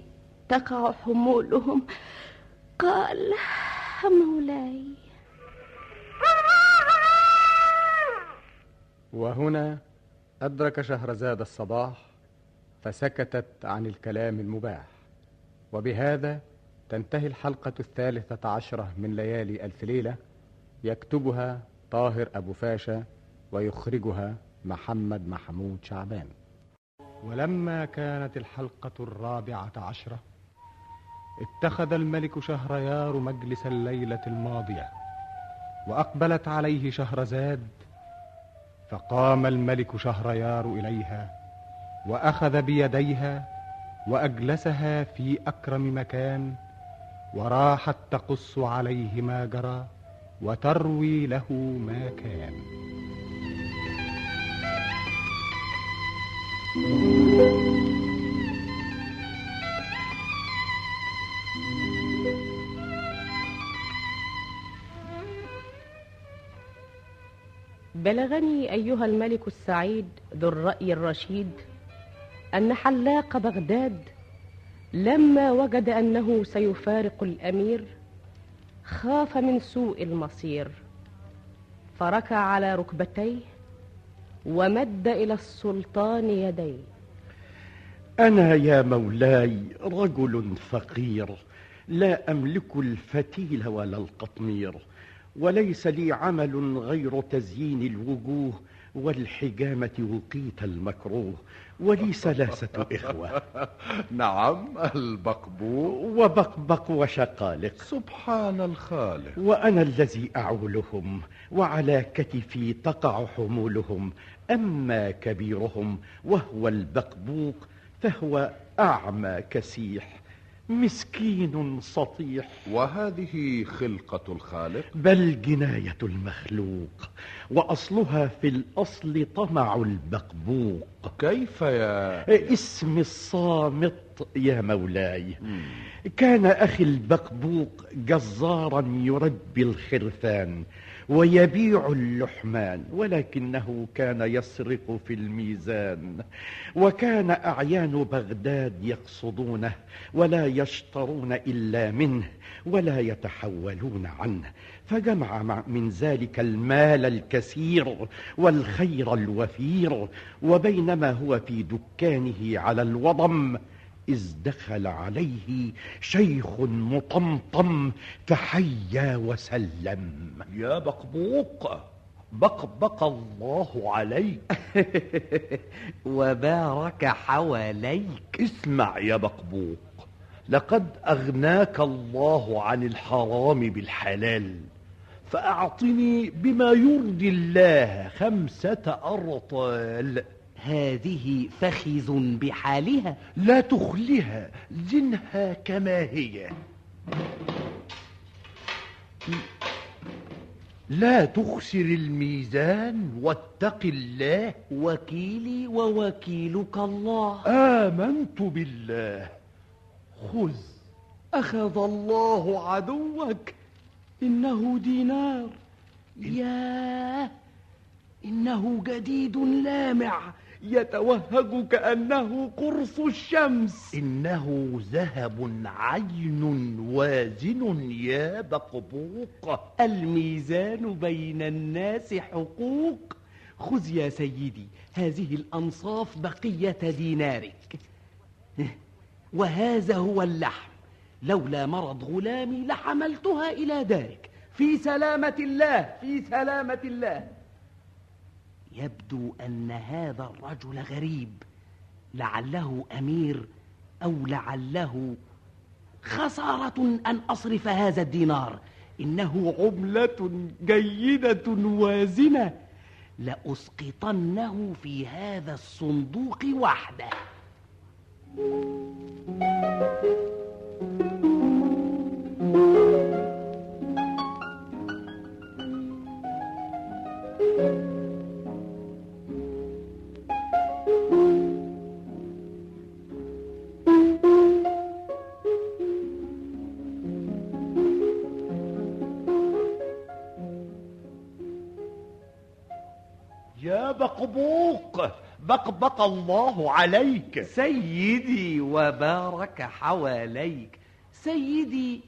تقع حمولهم. قال مولاي. وهنا أدرك شهرزاد الصباح فسكتت عن الكلام المباح. وبهذا تنتهي الحلقة الثالثة عشرة من ليالي ألف ليلة يكتبها طاهر أبو فاشا ويخرجها محمد محمود شعبان. ولما كانت الحلقة الرابعة عشرة اتخذ الملك شهريار مجلس الليلة الماضية وأقبلت عليه شهرزاد فقام الملك شهريار إليها وأخذ بيديها وأجلسها في أكرم مكان وراحت تقص عليه ما جرى وتروي له ما كان. بلغني أيها الملك السعيد ذو الرأي الرشيد أن حلاق بغداد لما وجد أنه سيفارق الأمير خاف من سوء المصير فركع على ركبتيه ومد إلى السلطان يديه. أنا يا مولاي رجل فقير لا أملك الفتيل ولا القطمير وليس لي عمل غير تزيين الوجوه والحجامة وقيت المكروه ولي ثلاثة إخوة. <laughs> نعم البقبوق. وبقبق وشقالق. سبحان الخالق. وأنا الذي أعولهم وعلى كتفي تقع حمولهم أما كبيرهم وهو البقبوق فهو أعمى كسيح مسكين سطيح. وهذه خلقة الخالق؟ بل جناية المخلوق وأصلها في الأصل طمع البقبوق. كيف يا اسم الصامت يا مولاي. كان أخي البقبوق جزارا يربي الخرفان ويبيع اللحمان ولكنه كان يسرق في الميزان وكان أعيان بغداد يقصدونه ولا يشترون إلا منه ولا يتحولون عنه. فجمع من ذلك المال الكثير والخير الوفير وبينما هو في دكانه على الوضم إذ دخل عليه شيخ مطمطم فحيا وسلم. يا بقبوق بقبق الله عليك. <laughs> وبارك حواليك. اسمع يا بقبوق لقد أغناك الله عن الحرام بالحلال فأعطني بما يرضي الله خمسة أرطال. هذه فخذ بحالها لا تخلها زنها كما هي. لا تخسر الميزان واتق الله. وكيلي ووكيلك الله. آمنت بالله. خذ. أخذ الله عدوك. إنه دينار. ياه. إنه جديد لامع. يتوهج كأنه قرص الشمس. إنه ذهب عين وازن يا بقبوق. الميزان بين الناس حقوق. خذ يا سيدي هذه الأنصاف بقية دينارك. وهذا هو اللحم. لولا مرض غلامي لحملتها إلى دارك. في سلامة الله في سلامة الله. يبدو أن هذا الرجل غريب. لعله أمير أو لعله خسارة أن أصرف هذا الدينار. إنه عملة جيدة وازنة لأسقطنه في هذا الصندوق وحده. يا بقبق الله عليك. سيدي وبارك حواليك. سيدي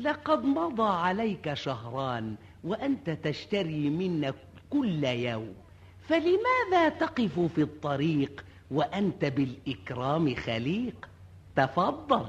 لقد مضى عليك شهران وأنت تشتري منا كل يوم. فلماذا تقف في الطريق وأنت بالإكرام خليق؟ تفضل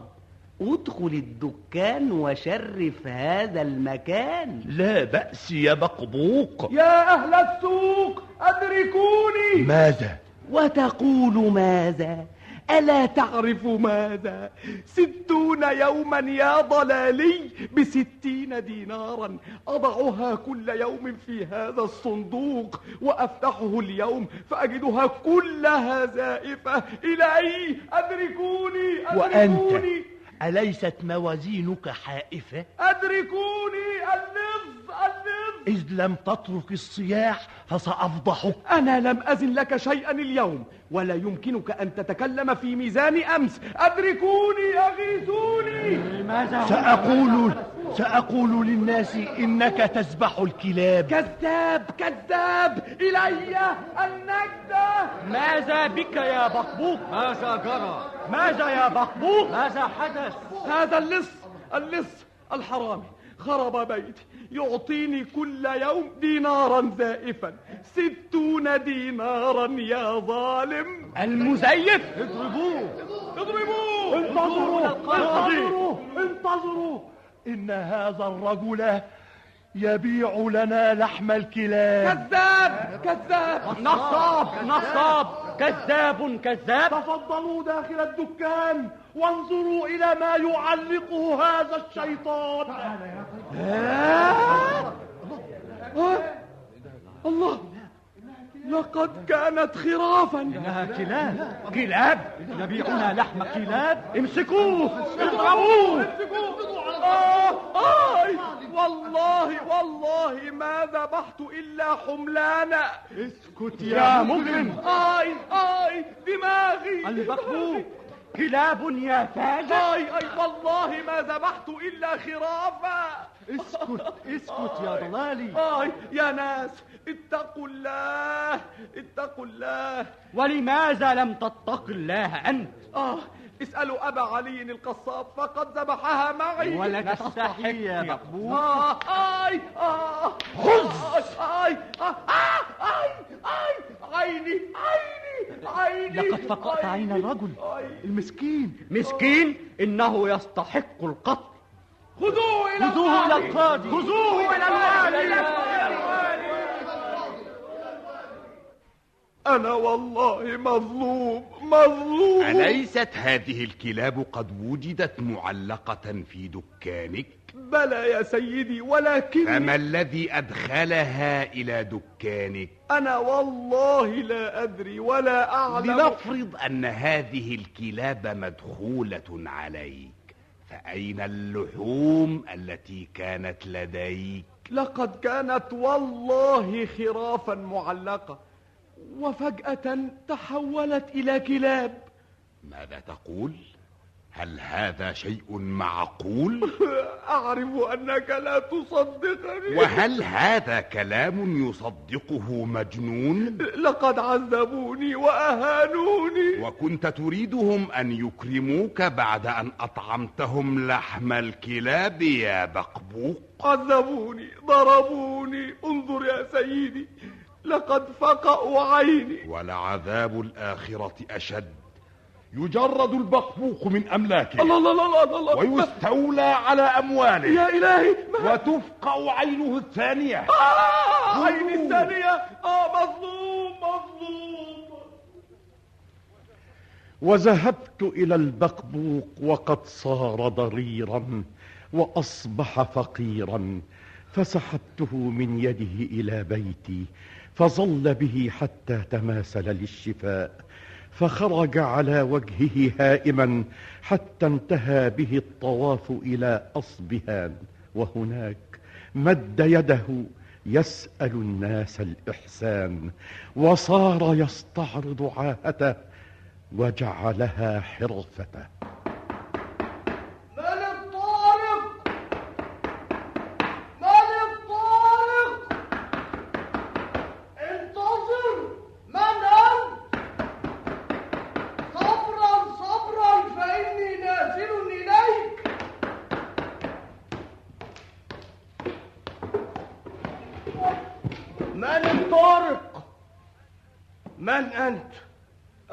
ادخل الدكان وشرف هذا المكان. لا بأس يا بقبوق. يا أهل السوق أدركوني. ماذا؟ وتقول ماذا؟ ألا تعرف ماذا؟ ستون يوما يا ضلالي بستين دينارا. أضعها كل يوم في هذا الصندوق وأفتحه اليوم فأجدها كلها زائفة. إلهي أدركوني أدركوني. وأنت أليست موازينك حائفة؟ أدركوني اللص اللص إذ لم تترك الصياح فسأفضحك. أنا لم أزن لك شيئا اليوم ولا يمكنك أن تتكلم في ميزان أمس. أدركوني أغيثوني. لماذا؟ سأقول سأقول للناس إنك تذبح الكلاب. كذاب كذاب. إلي النجدة ماذا بك يا بقبوق؟ ماذا جرى؟ ماذا يا بقبوق ماذا حدث؟ هذا اللص اللص الحرامي. خرب بيتي. يعطيني كل يوم دينارا زائفا. ستون دينارا يا ظالم. المزيف! اضربوه. اضربوه. انتظروا انتظروا انتظروا إن هذا الرجل يبيع لنا لحم الكلاب. كذاب كذاب. نصاب نصاب. كذاب كذاب. تفضلوا داخل الدكان وانظروا إلى ما يعلقه هذا الشيطان. الله. لقد كانت خرافا. إنها كلاب. كلاب. يبيعون لحم كلاب. امسكوه. اضربوه. آه آي والله والله ما ذبحت إلا حملانا. اسكت يا مجرم آي آي دماغي. البقبوق. كلاب يا فاجر. آي آي. والله ما ذبحت إلا خرافا. اسكت اسكت يا ضلالي. آي. يا ناس اتقوا الله اتقوا الله. ولماذا لم تتق الله أنت؟ آه اسألوا أبا علي القصاب فقد ذبحها معي. ولك تستحي يا مقبول. آه آي آه خذ آي آه آه آي آي. عيني عيني عيني. لقد فقأت عين الرجل. المسكين. مسكين؟ إنه يستحق القتل. خذوه إلى خذوه إلى. القاضي. خذوه إلى الوالي أنا والله مظلوم مظلوم. أليست هذه الكلاب قد وجدت معلقة في دكانك؟ بلى يا سيدي ولكن فما الذي أدخلها إلى دكانك؟ أنا والله لا أدري ولا أعلم. لنفرض أن هذه الكلاب مدخولة عليك فأين اللحوم التي كانت لديك؟ لقد كانت والله خرافا معلقة. وفجأة تحولت إلى كلاب. ماذا تقول؟ هل هذا شيء معقول؟ <laughs> أعرف أنك لا تصدقني. وهل هذا كلام يصدقه مجنون؟ لقد عذبوني وأهانوني. وكنت تريدهم أن يكرموك بعد أن أطعمتهم لحم الكلاب يا بقبوق. عذبوني ضربوني. انظر يا سيدي. لقد فقأوا عيني. ولعذاب الآخرة أشد. يجرد البقبوق من أملاكه. الله الله الله الله, الله. ويستولى على أمواله. يا إلهي ما... وتفقع عينه الثانية. آه عيني الثانية. آه مظلوم مظلوم. وذهبت إلى البقبوق وقد صار ضريرا وأصبح فقيرا. فسحبته من يده إلى بيتي فظل به حتى تماثل للشفاء فخرج على وجهه هائما حتى انتهى به الطواف إلى اصبهان وهناك مد يده يسأل الناس الإحسان وصار يستعرض عاهته وجعلها حرفته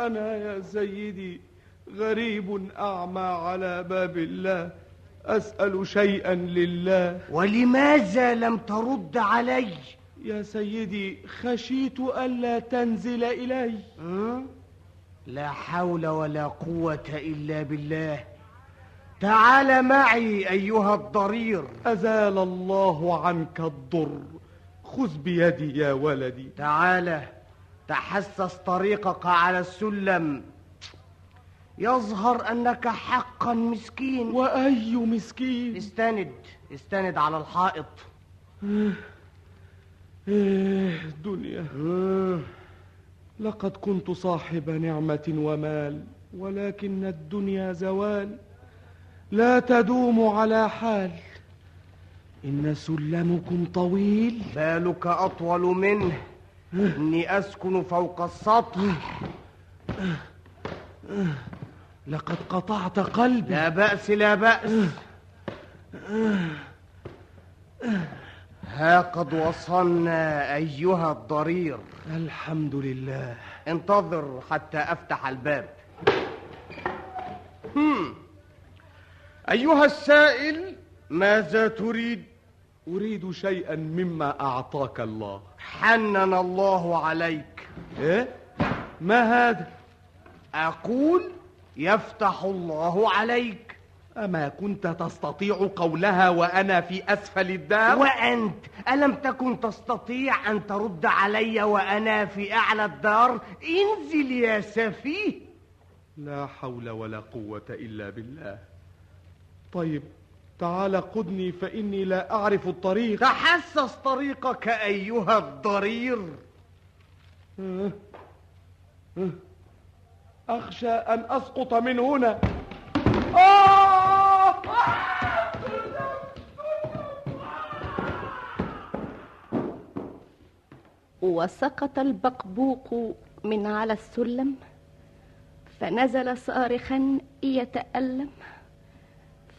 أنا يا سيدي غريب أعمى على باب الله أسأل شيئا لله. ولماذا لم ترد علي؟ يا سيدي خشيت ألا تنزل إلي. أه؟ لا حول ولا قوة إلا بالله. تعال معي أيها الضرير. أزال الله عنك الضر. خذ بيدي يا ولدي. تعال تحسس طريقك على السلم. يظهر أنك حقا مسكين. وأي مسكين؟ استند استند على الحائط. إيه دنيا. لقد كنت صاحب نعمة ومال ولكن الدنيا زوال. لا تدوم على حال. إن سلمكم طويل. بالك أطول منه. إني أسكن فوق السطح. لقد قطعت قلبي. لا بأس لا بأس. ها قد وصلنا أيها الضرير. الحمد لله. انتظر حتى أفتح الباب. هم. أيها السائل ماذا تريد؟ أريد شيئا مما أعطاك الله. حنن الله عليك. إيه؟ ما هذا؟ أقول يفتح الله عليك. أما كنت تستطيع قولها وأنا في أسفل الدار؟ وأنت ألم تكن تستطيع أن ترد علي وأنا في أعلى الدار؟ انزل يا سفيه. لا حول ولا قوة إلا بالله. طيب تعال قدني فإني لا أعرف الطريق. تحسس طريقك أيها الضرير. أخشى أن أسقط من هنا آه! وسقط البقبوق من على السلم فنزل صارخا يتألم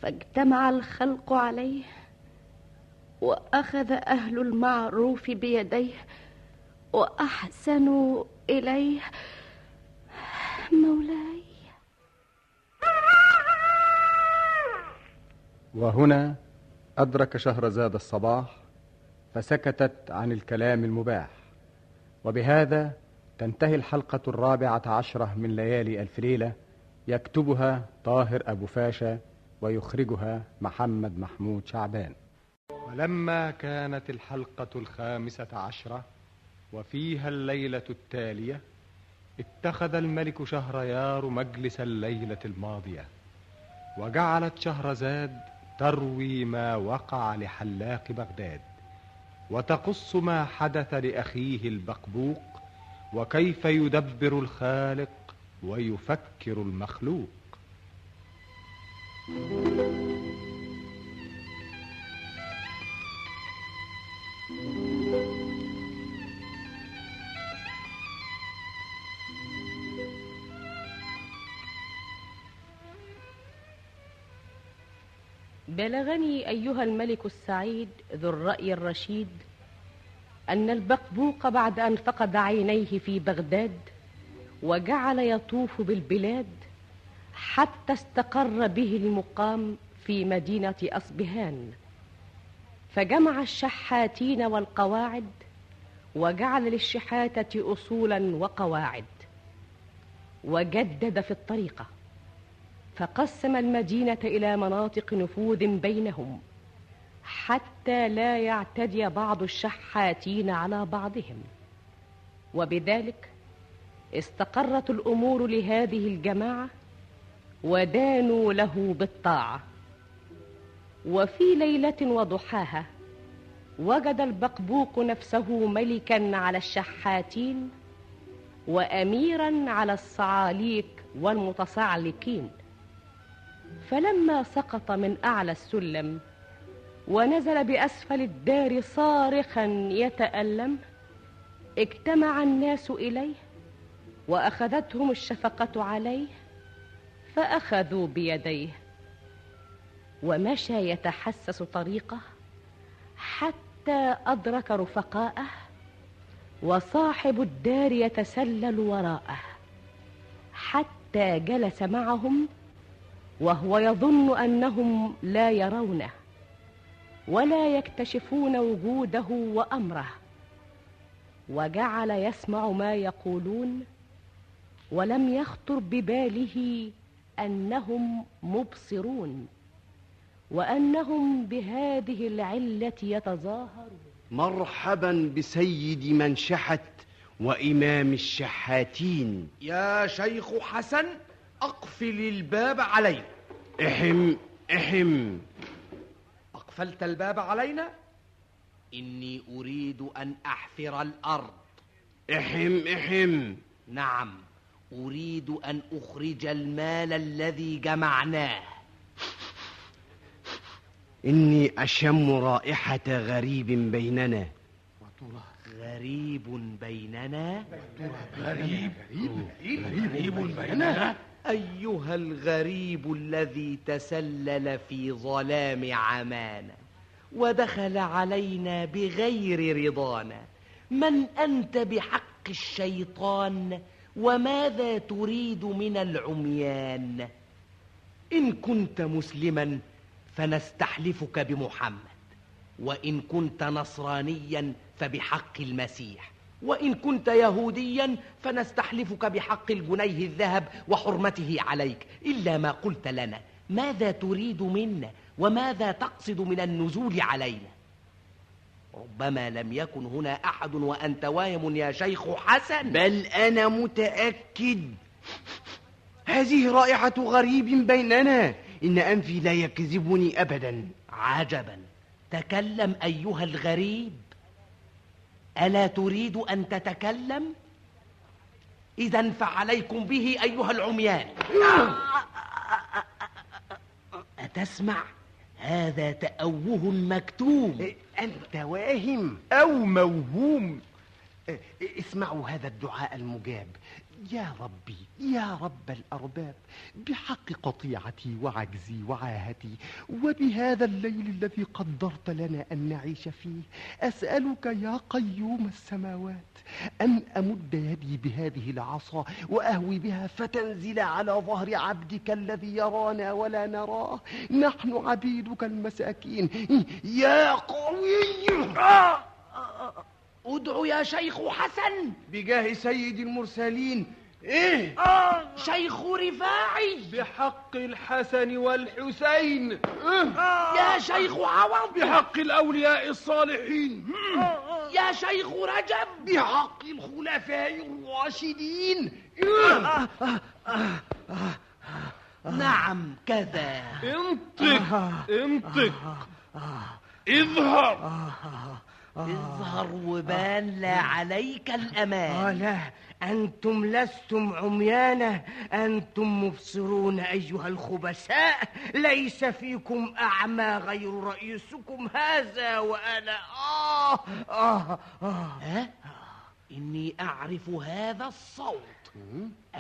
فاجتمع الخلق عليه وأخذ أهل المعروف بيديه وأحسنوا إليه مولاي. وهنا أدرك شهرزاد الصباح فسكتت عن الكلام المباح. وبهذا تنتهي الحلقة الرابعة عشرة من ليالي ألف ليلة يكتبها طاهر أبو فاشا ويخرجها محمد محمود شعبان. ولما كانت الحلقة الخامسة عشرة وفيها الليلة التالية اتخذ الملك شهريار مجلس الليلة الماضية وجعلت شهرزاد تروي ما وقع لحلاق بغداد وتقص ما حدث لأخيه البقبوق وكيف يدبر الخالق ويفكر المخلوق. بلغني أيها الملك السعيد ذو الرأي الرشيد أن البقبوق بعد أن فقد عينيه في بغداد وجعل يطوف بالبلاد حتى استقر به المقام في مدينة أصبهان. فجمع الشحاتين والقواعد وجعل للشحاتة أصولا وقواعد وجدد في الطريقة. فقسم المدينة إلى مناطق نفوذ بينهم حتى لا يعتدي بعض الشحاتين على بعضهم. وبذلك استقرت الأمور لهذه الجماعة ودانوا له بالطاعة. وفي ليلة وضحاها وجد البقبوق نفسه ملكا على الشحاتين وأميرا على الصعاليك والمتصعلكين فلما سقط من أعلى السلم ونزل بأسفل الدار صارخا يتألم اجتمع الناس إليه وأخذتهم الشفقة عليه فأخذوا بيديه. ومشى يتحسس طريقه حتى أدرك رفقاءه وصاحب الدار يتسلل وراءه حتى جلس معهم وهو يظن أنهم لا يرونه ولا يكتشفون وجوده وأمره وجعل يسمع ما يقولون ولم يخطر بباله أنهم مبصرون وأنهم بهذه العلة يتظاهرون. مرحبا بسيد من شحت وإمام الشحاتين. يا شيخ حسن. أقفل الباب علينا. احم احم. أقفلت الباب علينا؟ إني أريد أن أحفر الأرض. احم احم. نعم أريد أن أخرج المال الذي جمعناه. إني أشم رائحة غريب بيننا. غريب بيننا؟ غريب غريب بيننا؟ أيها الغريب الذي تسلل في ظلام عمانا ودخل علينا بغير رضانا من أنت بحق الشيطان وماذا تريد من العميان إن كنت مسلما فنستحلفك بمحمد وإن كنت نصرانيا فبحق المسيح وإن كنت يهوديا فنستحلفك بحق الجنيه الذهب وحرمته عليك. إلا ما قلت لنا. ماذا تريد منا؟ وماذا تقصد من النزول علينا؟ ربما لم يكن هنا أحد وأنت واهم يا شيخ حسن. بل أنا متأكد. هذه رائحة غريب بيننا. إن أنفي لا يكذبني أبدا. عجبا. تكلم أيها الغريب. ألا تريد أن تتكلم؟ إذا فعليكم به أيها العميان. أتسمع؟ هذا تأوه مكتوم. أنت واهم. أو موهوم. اسمعوا هذا الدعاء المجاب. يا ربي يا رب الأرباب بحق قطيعتي وعجزي وعاهتي وبهذا الليل الذي قدرت لنا أن نعيش فيه أسألك يا قيوم السماوات أن أمد يدي بهذه العصا وأهوي بها فتنزل على ظهر عبدك الذي يرانا ولا نراه. نحن عبيدك المساكين. يا قوي! ادعو يا شيخ حسن. بجاه سيد المرسلين. إيه؟ شيخ رفاعي. بحق الحسن والحسين. يا شيخ عوض. بحق الأولياء الصالحين. يا شيخ رجب. بحق الخلفاء الراشدين. نعم كذا. انطق انطق. اظهر. اظهر وبان لا عليك الأمان. لا. أنتم لستم عميانة أنتم مبصرون أيها الخبثاء ليس فيكم أعمى غير رئيسكم هذا وأنا. آه. آه. آه. ها؟ إني أعرف هذا الصوت.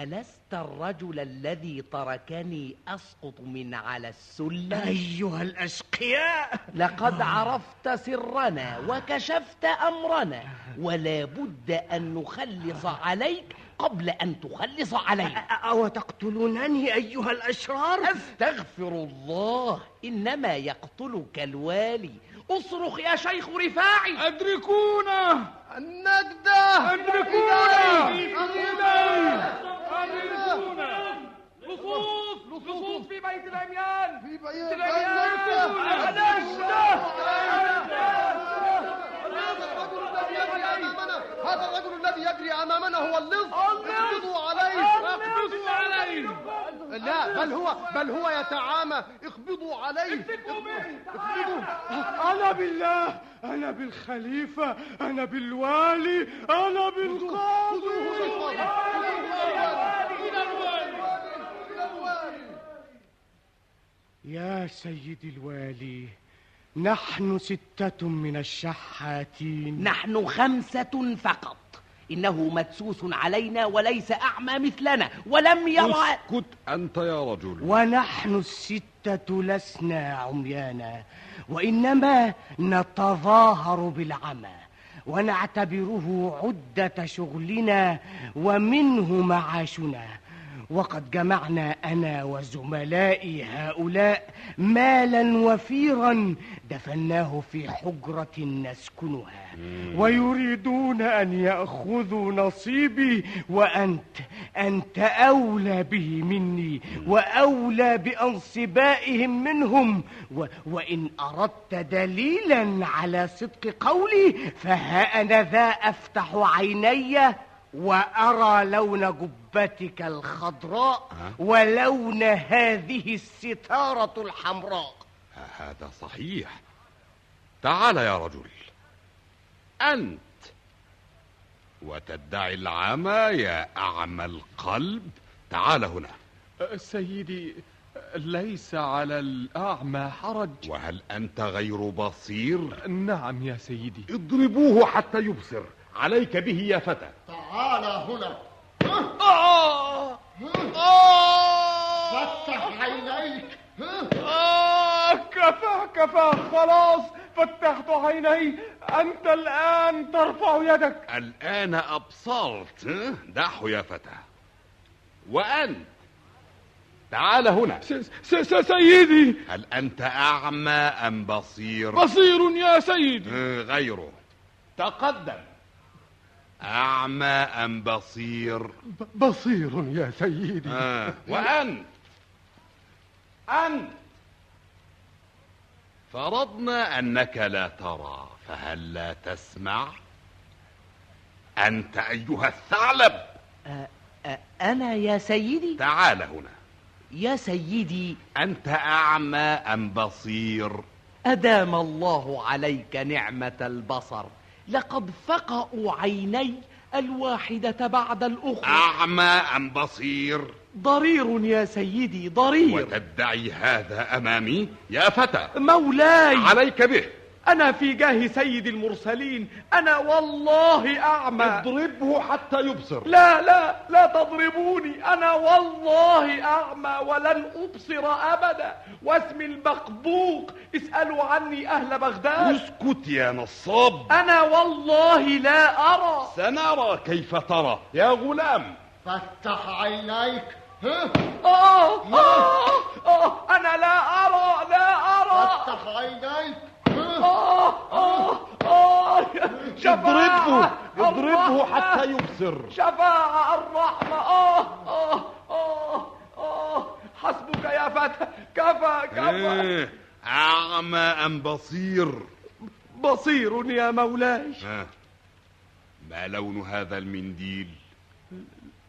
ألست الرجل الذي تركني أسقط من على السلم؟ أيها الأشقياء! لقد عرفت سرنا وكشفت أمرنا ولا بد أن نخلص عليك قبل أن تخلص علينا أو تقتلونني أيها الأشرار أستغفر الله إنما يقتلك الوالي أصرخ يا شيخ رفاعي. أدركونا. النجدة. أدركونا. أدركونا. لصوص لصوص في بيت العميان في بيت هذا الرجل الذي يجري أمامنا هو اللص اقبضوا عليه. عليه لا بل هو بل هو يتعامى. اقبضوا عليه. اقبضوا أنا بالله أنا بالخليفة أنا بالوالي أنا بالقاضي. يا سيدي الوالي نحن ستة من الشحاتين. نحن خمسة فقط. إنه مدسوس علينا وليس أعمى مثلنا ولم يرى اسكت أنت يا رجل. ونحن الستة لسنا عميانا وإنما نتظاهر بالعمى ونعتبره عدة شغلنا ومنه معاشنا. وقد جمعنا أنا وزملائي هؤلاء مالا وفيرا دفناه في حجرة نسكنها. ويريدون أن يأخذوا نصيبي وأنت أنت أولى به مني وأولى بأنصبائهم منهم. و وإن أردت دليلا على صدق قولي فها أنا ذا أفتح عيني وأرى لون جبتك الخضراء ولون هذه الستارة الحمراء. هذا صحيح. تعال يا رجل. أنت. وتدعي العمى يا أعمى القلب. تعال هنا. سيدي ليس على الأعمى حرج. وهل أنت غير بصير؟ نعم يا سيدي. اضربوه حتى يبصر. عليك به يا فتى. تعال هنا. فتح عينيك. آه! كفى كفى. خلاص فتحت عيني. أنت الآن ترفع يدك. الآن أبصرت؟ دعه يا فتى. وأنت؟ تعال هنا. س س سيدي. هل أنت أعمى أم بصير؟ بصير يا سيدي. آه، غيره. تقدم. أعمى أم بصير؟ بصير يا سيدي آه. وأنت أنت فرضنا أنك لا ترى فهل لا تسمع؟ أنت أيها الثعلب أنا يا سيدي تعال هنا يا سيدي أنت أعمى أم بصير؟ أدام الله عليك نعمة البصر لقد فقأوا عيني الواحدة بعد الأخرى. أعمى أم بصير؟ ضرير يا سيدي ضرير. وتدعي هذا أمامي؟ يا فتى. مولاي. عليك به. أنا في جاه سيد المرسلين. أنا والله أعمى. اضربه حتى يبصر. لا لا لا تضربوني. أنا والله أعمى ولن أبصر أبدا. واسمي البقبوق اسألوا عني أهل بغداد. اسكت يا نصاب. أنا والله لا أرى. سنرى كيف ترى. يا غلام. فتح عينيك. ها؟ آه آه آه أنا لا أرى لا أرى. فتح عينيك آه آه آه اضربه اضربه حتى يبصر. شفاعة الرحمة. آه آه آه آه حسبك يا فتى. كفى كفى. إيه أعمى أم بصير؟ بصير يا مولاي. ما لون هذا المنديل؟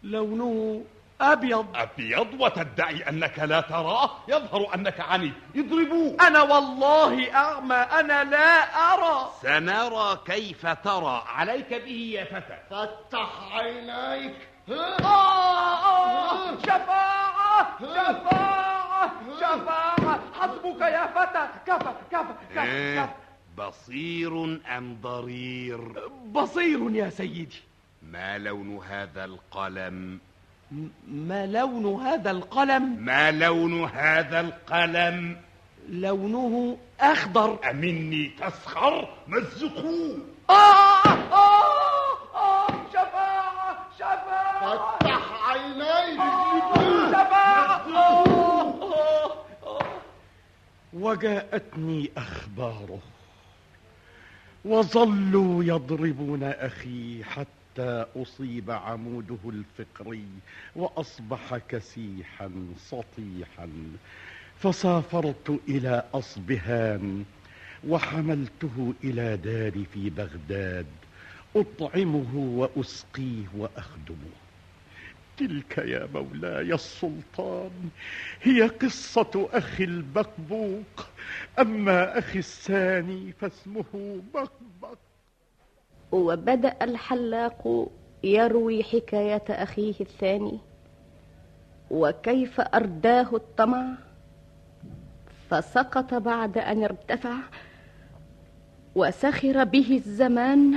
لونه أبيض. أبيض وتدعي أنك لا تراه يظهر أنك عني. اضربوه أنا والله أعمى أنا لا أرى. سنرى كيف ترى. عليك به يا فتى. فتح عينيك. آه آه شفاعة شفاعة شفاعة. حسبك يا فتى. كفى كفى كفى إيه بصير أم ضرير؟ بصير يا سيدي. ما لون هذا القلم؟ ما لون هذا القلم؟ ما لون هذا القلم؟ لونه أخضر. أمني تسخر مزقوه آه آه آه شفاعة شفاعة فتح عينيك شفاعة آه آه وجاءتني أخباره. وظلوا يضربون أخي حتى أصيب عموده الفقري وأصبح كسيحا سطيحا فسافرت إلى أصبهان وحملته إلى داري في بغداد. أطعمه وأسقيه وأخدمه. تلك يا مولاي السلطان هي قصة أخي البقبوق أما أخي الثاني فاسمه بقبق وبدأ الحلاق يروي حكاية أخيه الثاني وكيف أرداه الطمع؟ فسقط بعد أن ارتفع وسخر به الزمان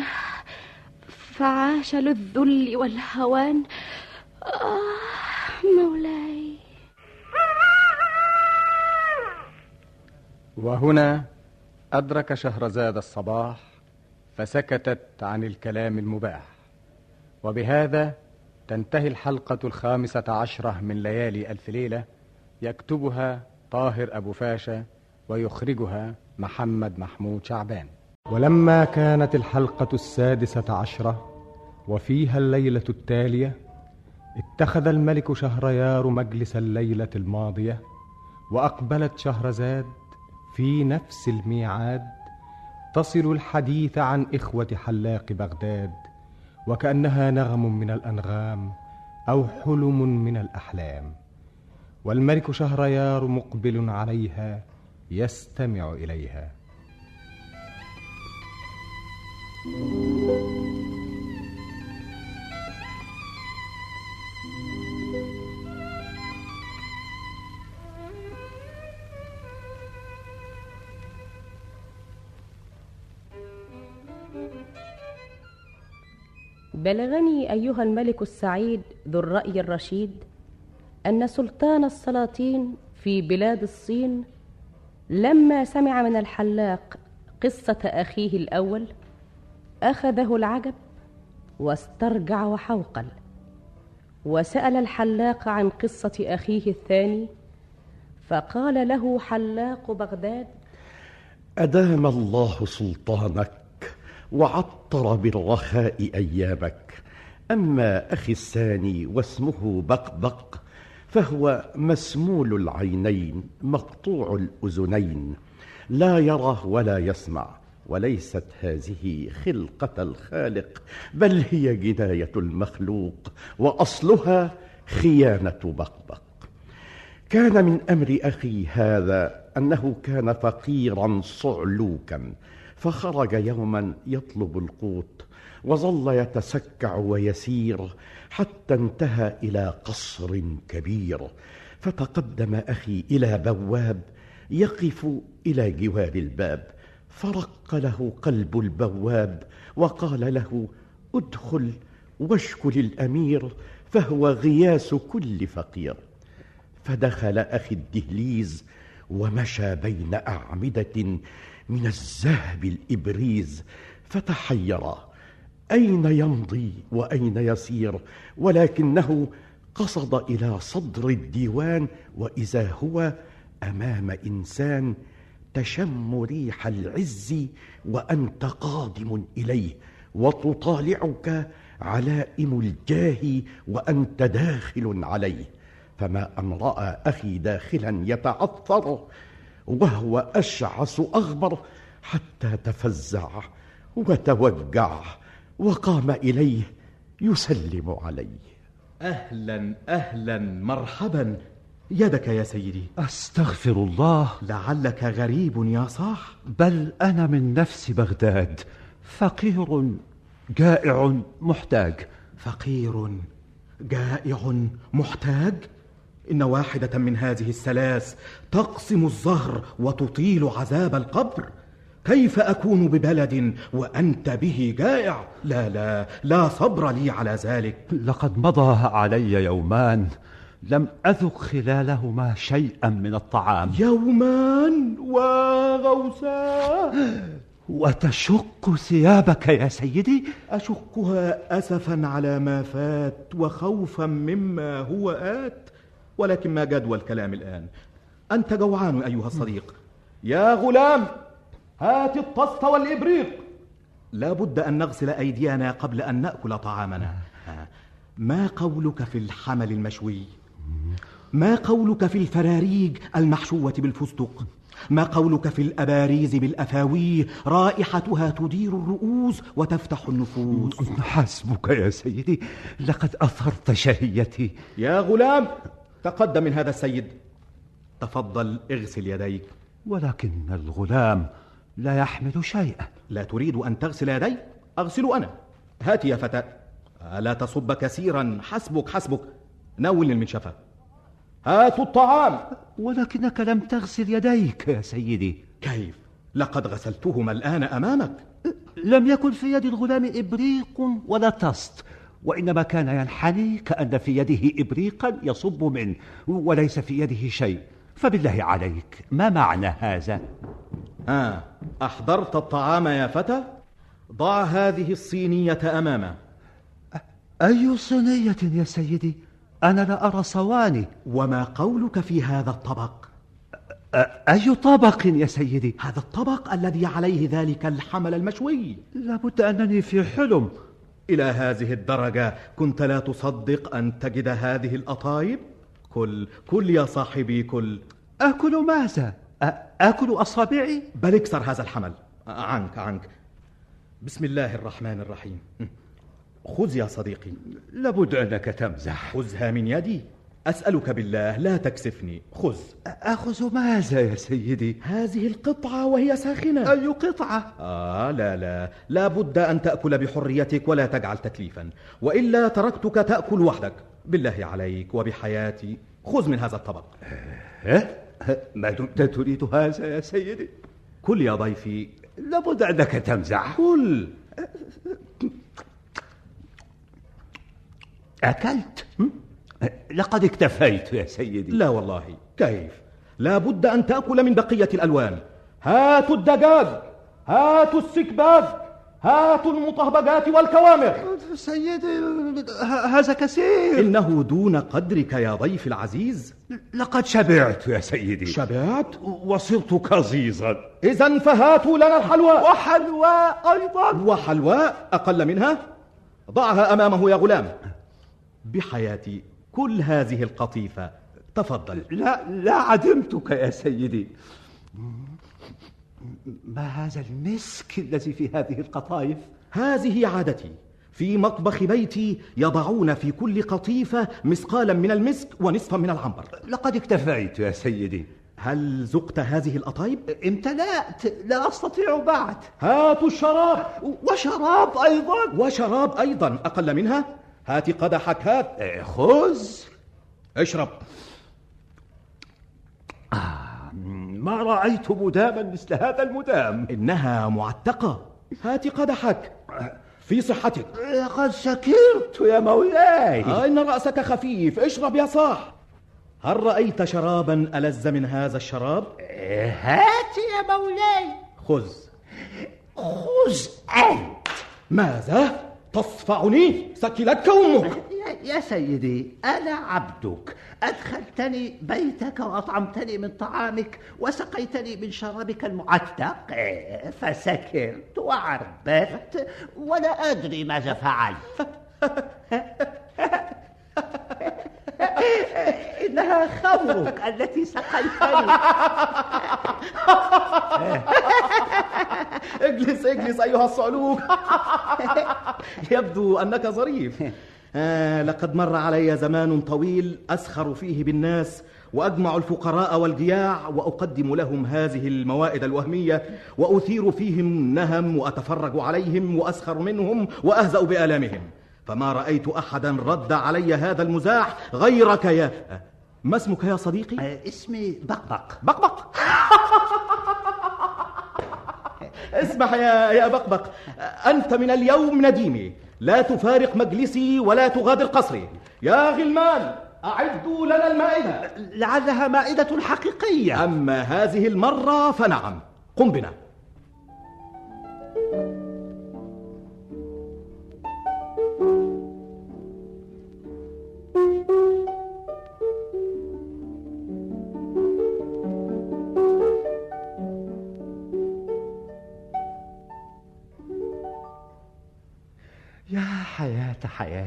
فعاش للذل والهوان. آه مولاي. وهنا أدرك شهرزاد الصباح فسكتت عن الكلام المباح. وبهذا تنتهي الحلقة الخامسة عشرة من ليالي ألف ليلة يكتبها طاهر أبو فاشا ويخرجها محمد محمود شعبان. ولما كانت الحلقة السادسة عشرة وفيها الليلة التالية اتخذ الملك شهريار مجلس الليلة الماضية وأقبلت شهرزاد في نفس الميعاد تصل الحديث عن إخوة حلاق بغداد وكأنها نغم من الأنغام أو حلم من الأحلام. والملك شهريار مقبل عليها يستمع إليها. بلغني أيها الملك السعيد ذو الرأي الرشيد أن سلطان السلاطين في بلاد الصين لما سمع من الحلاق قصة أخيه الأول أخذه العجب واسترجع وحوقل وسأل الحلاق عن قصة أخيه الثاني فقال له حلاق بغداد أدام الله سلطانك وعطر بالرخاء أيامك. أما أخي الثاني واسمه بقبق فهو مسمول العينين مقطوع الأذنين. لا يرى ولا يسمع وليست هذه خلقة الخالق بل هي جناية المخلوق وأصلها خيانة بقبق. كان من أمر أخي هذا أنه كان فقيرا صعلوكا فخرج يوما يطلب القوت وظل يتسكع ويسير حتى انتهى إلى قصر كبير. فتقدم أخي إلى بواب يقف إلى جوار الباب. فرق له قلب البواب وقال له ادخل واشكل الأمير فهو غياس كل فقير. فدخل أخي الدهليز ومشى بين أعمدة من الذهب الإبريز فتحيرا أين يمضي وأين يسير؟ ولكنه قصد إلى صدر الديوان وإذا هو أمام إنسان تشم ريح العز وأنت قادم إليه. وتطالعك علائم الجاه وأنت داخل عليه. فما أن رأى أخي داخلا يتعثر وهو أشعث أغبر حتى تفزع وتوجع وقام إليه يسلم عليه. أهلا أهلا مرحبا. يدك يا سيدي. أستغفر الله. لعلك غريب يا صاح. بل أنا من نفس بغداد. فقير جائع محتاج. فقير جائع محتاج؟ إن واحدة من هذه الثلاث تقسم الظهر وتطيل عذاب القبر. كيف أكون ببلد وأنت به جائع؟ لا لا لا صبر لي على ذلك. لقد مضى علي يومان لم أذق خلالهما شيئا من الطعام. يومان وغوسا وتشق ثيابك يا سيدي؟ أشقها أسفا على ما فات وخوفا مما هو آت. ولكن ما جدوى الكلام الآن. أنت جوعان أيها الصديق. يا غلام هات الطست والإبريق. لا بد أن نغسل أيدينا قبل أن نأكل طعامنا. ما قولك في الحمل المشوي؟ ما قولك في الفراريج المحشوة بالفستق؟ ما قولك في الأباريز بالأفاويه رائحتها تدير الرؤوس وتفتح النفوس. حسبك يا سيدي لقد أثرت شهيتي. يا غلام تقدم من هذا السيد. تفضل اغسل يديك. ولكن الغلام لا يحمل شيئا. لا تريد أن تغسل يديك أغسل أنا. هات يا فتى لا تصب كثيرا؟ حسبك حسبك. نول المنشفة هاتوا الطعام. ولكنك لم تغسل يديك يا سيدي. كيف؟ لقد غسلتهما الآن أمامك. لم يكن في يد الغلام إبريق ولا تست. وإنما كان ينحني كأن في يده إبريقا يصب منه وليس في يده شيء فبالله عليك ما معنى هذا؟ آه أحضرت الطعام يا فتى؟ ضع هذه الصينية أمامه أي صينية يا سيدي؟ أنا لا أرى صواني وما قولك في هذا الطبق؟ أي طبق يا سيدي؟ هذا الطبق الذي عليه ذلك الحمل المشوي لابد أنني في حلم إلى هذه الدرجة. كنت لا تصدق أن تجد هذه الأطايب؟ كل كل يا صاحبي كل. أكل ماذا؟ آكل أصابعي؟ بل اكسر هذا الحمل. عنك عنك. بسم الله الرحمن الرحيم. خذ يا صديقي. لابد أنك تمزح. خذها من يدي. أسألك بالله لا تكسفني. خذ. أخذ ماذا يا سيدي؟ هذه القطعة وهي ساخنة. أي قطعة؟ آه لا لا. لا بد أن تأكل بحريتك ولا تجعل تكليفا. وإلا تركتك تأكل وحدك. بالله عليك وبحياتي. خذ من هذا الطبق. ها؟ ما دمت تريد هذا يا سيدي؟ كل يا ضيفي. لابد أنك تمزح. كل. أكلت؟ لقد اكتفيت يا سيدي. لا والله كيف؟ لا بد أن تأكل من بقية الألوان. هاتوا الدجاج هاتوا السكباج هاتوا المطهبجات والكوامر. سيدي هذا كثير. إنه دون قدرك يا ضيف العزيز. لقد شبعت يا سيدي. شبعت؟ وصرت كظيظا إذا فهاتوا لنا الحلوى. وحلوى أيضا. وحلوى أقل منها؟ ضعها أمامه يا غلام. بحياتي كل هذه القطيفة. تفضل. لا لا عدمتك يا سيدي. ما هذا المسك الذي في هذه القطايف؟ هذه عادتي. في مطبخ بيتي يضعون في كل قطيفة مثقالا من المسك ونصفا من العنبر. لقد اكتفيت يا سيدي. هل ذقت هذه الأطايب؟ امتلأت. لا أستطيع بعد. هاتوا الشراب. وشراب أيضا. وشراب أيضا. أقل منها؟ هات قدحك هات. خذ اشرب. آه ما رأيت مداما مثل هذا المدام. إنها معتقة. هات قدحك. في صحتك. لقد سكرت يا مولاي. آه إن رأسك خفيف؟ اشرب يا صاح. هل رأيت شرابا ألذ من هذا الشراب؟ هات يا مولاي. خذ. خذ أنت. ماذا؟ تصفعني؟ سكلتك أمك. يا سيدي أنا عبدك. أدخلتني بيتك وأطعمتني من طعامك وسقيتني من شرابك المعتق. فسكرت وعربت ولا أدري ماذا فعلت. <laughs> <laughs> إنها خمرك <laughs> التي سقيتني. <laughs> اجلس اجلس أيها الصعلوك. يبدو أنك ظريف. آه لقد مر علي زمان طويل أسخر فيه بالناس وأجمع الفقراء والجياع وأقدم لهم هذه الموائد الوهمية وأثير فيهم نهم وأتفرج عليهم وأسخر منهم وأهزأ بآلامهم. فما رأيت أحدا رد علي هذا المزاح غيرك يا ما اسمك يا صديقي؟ اسمي بقبق. بقبق. <laughs> اسمح يا يا بقبق. أنت من اليوم نديمي. لا تفارق مجلسي ولا تغادر قصري. يا غلمان أعدوا لنا المائدة. لعلها مائدة حقيقية. أما هذه المرة فنعم. قم بنا.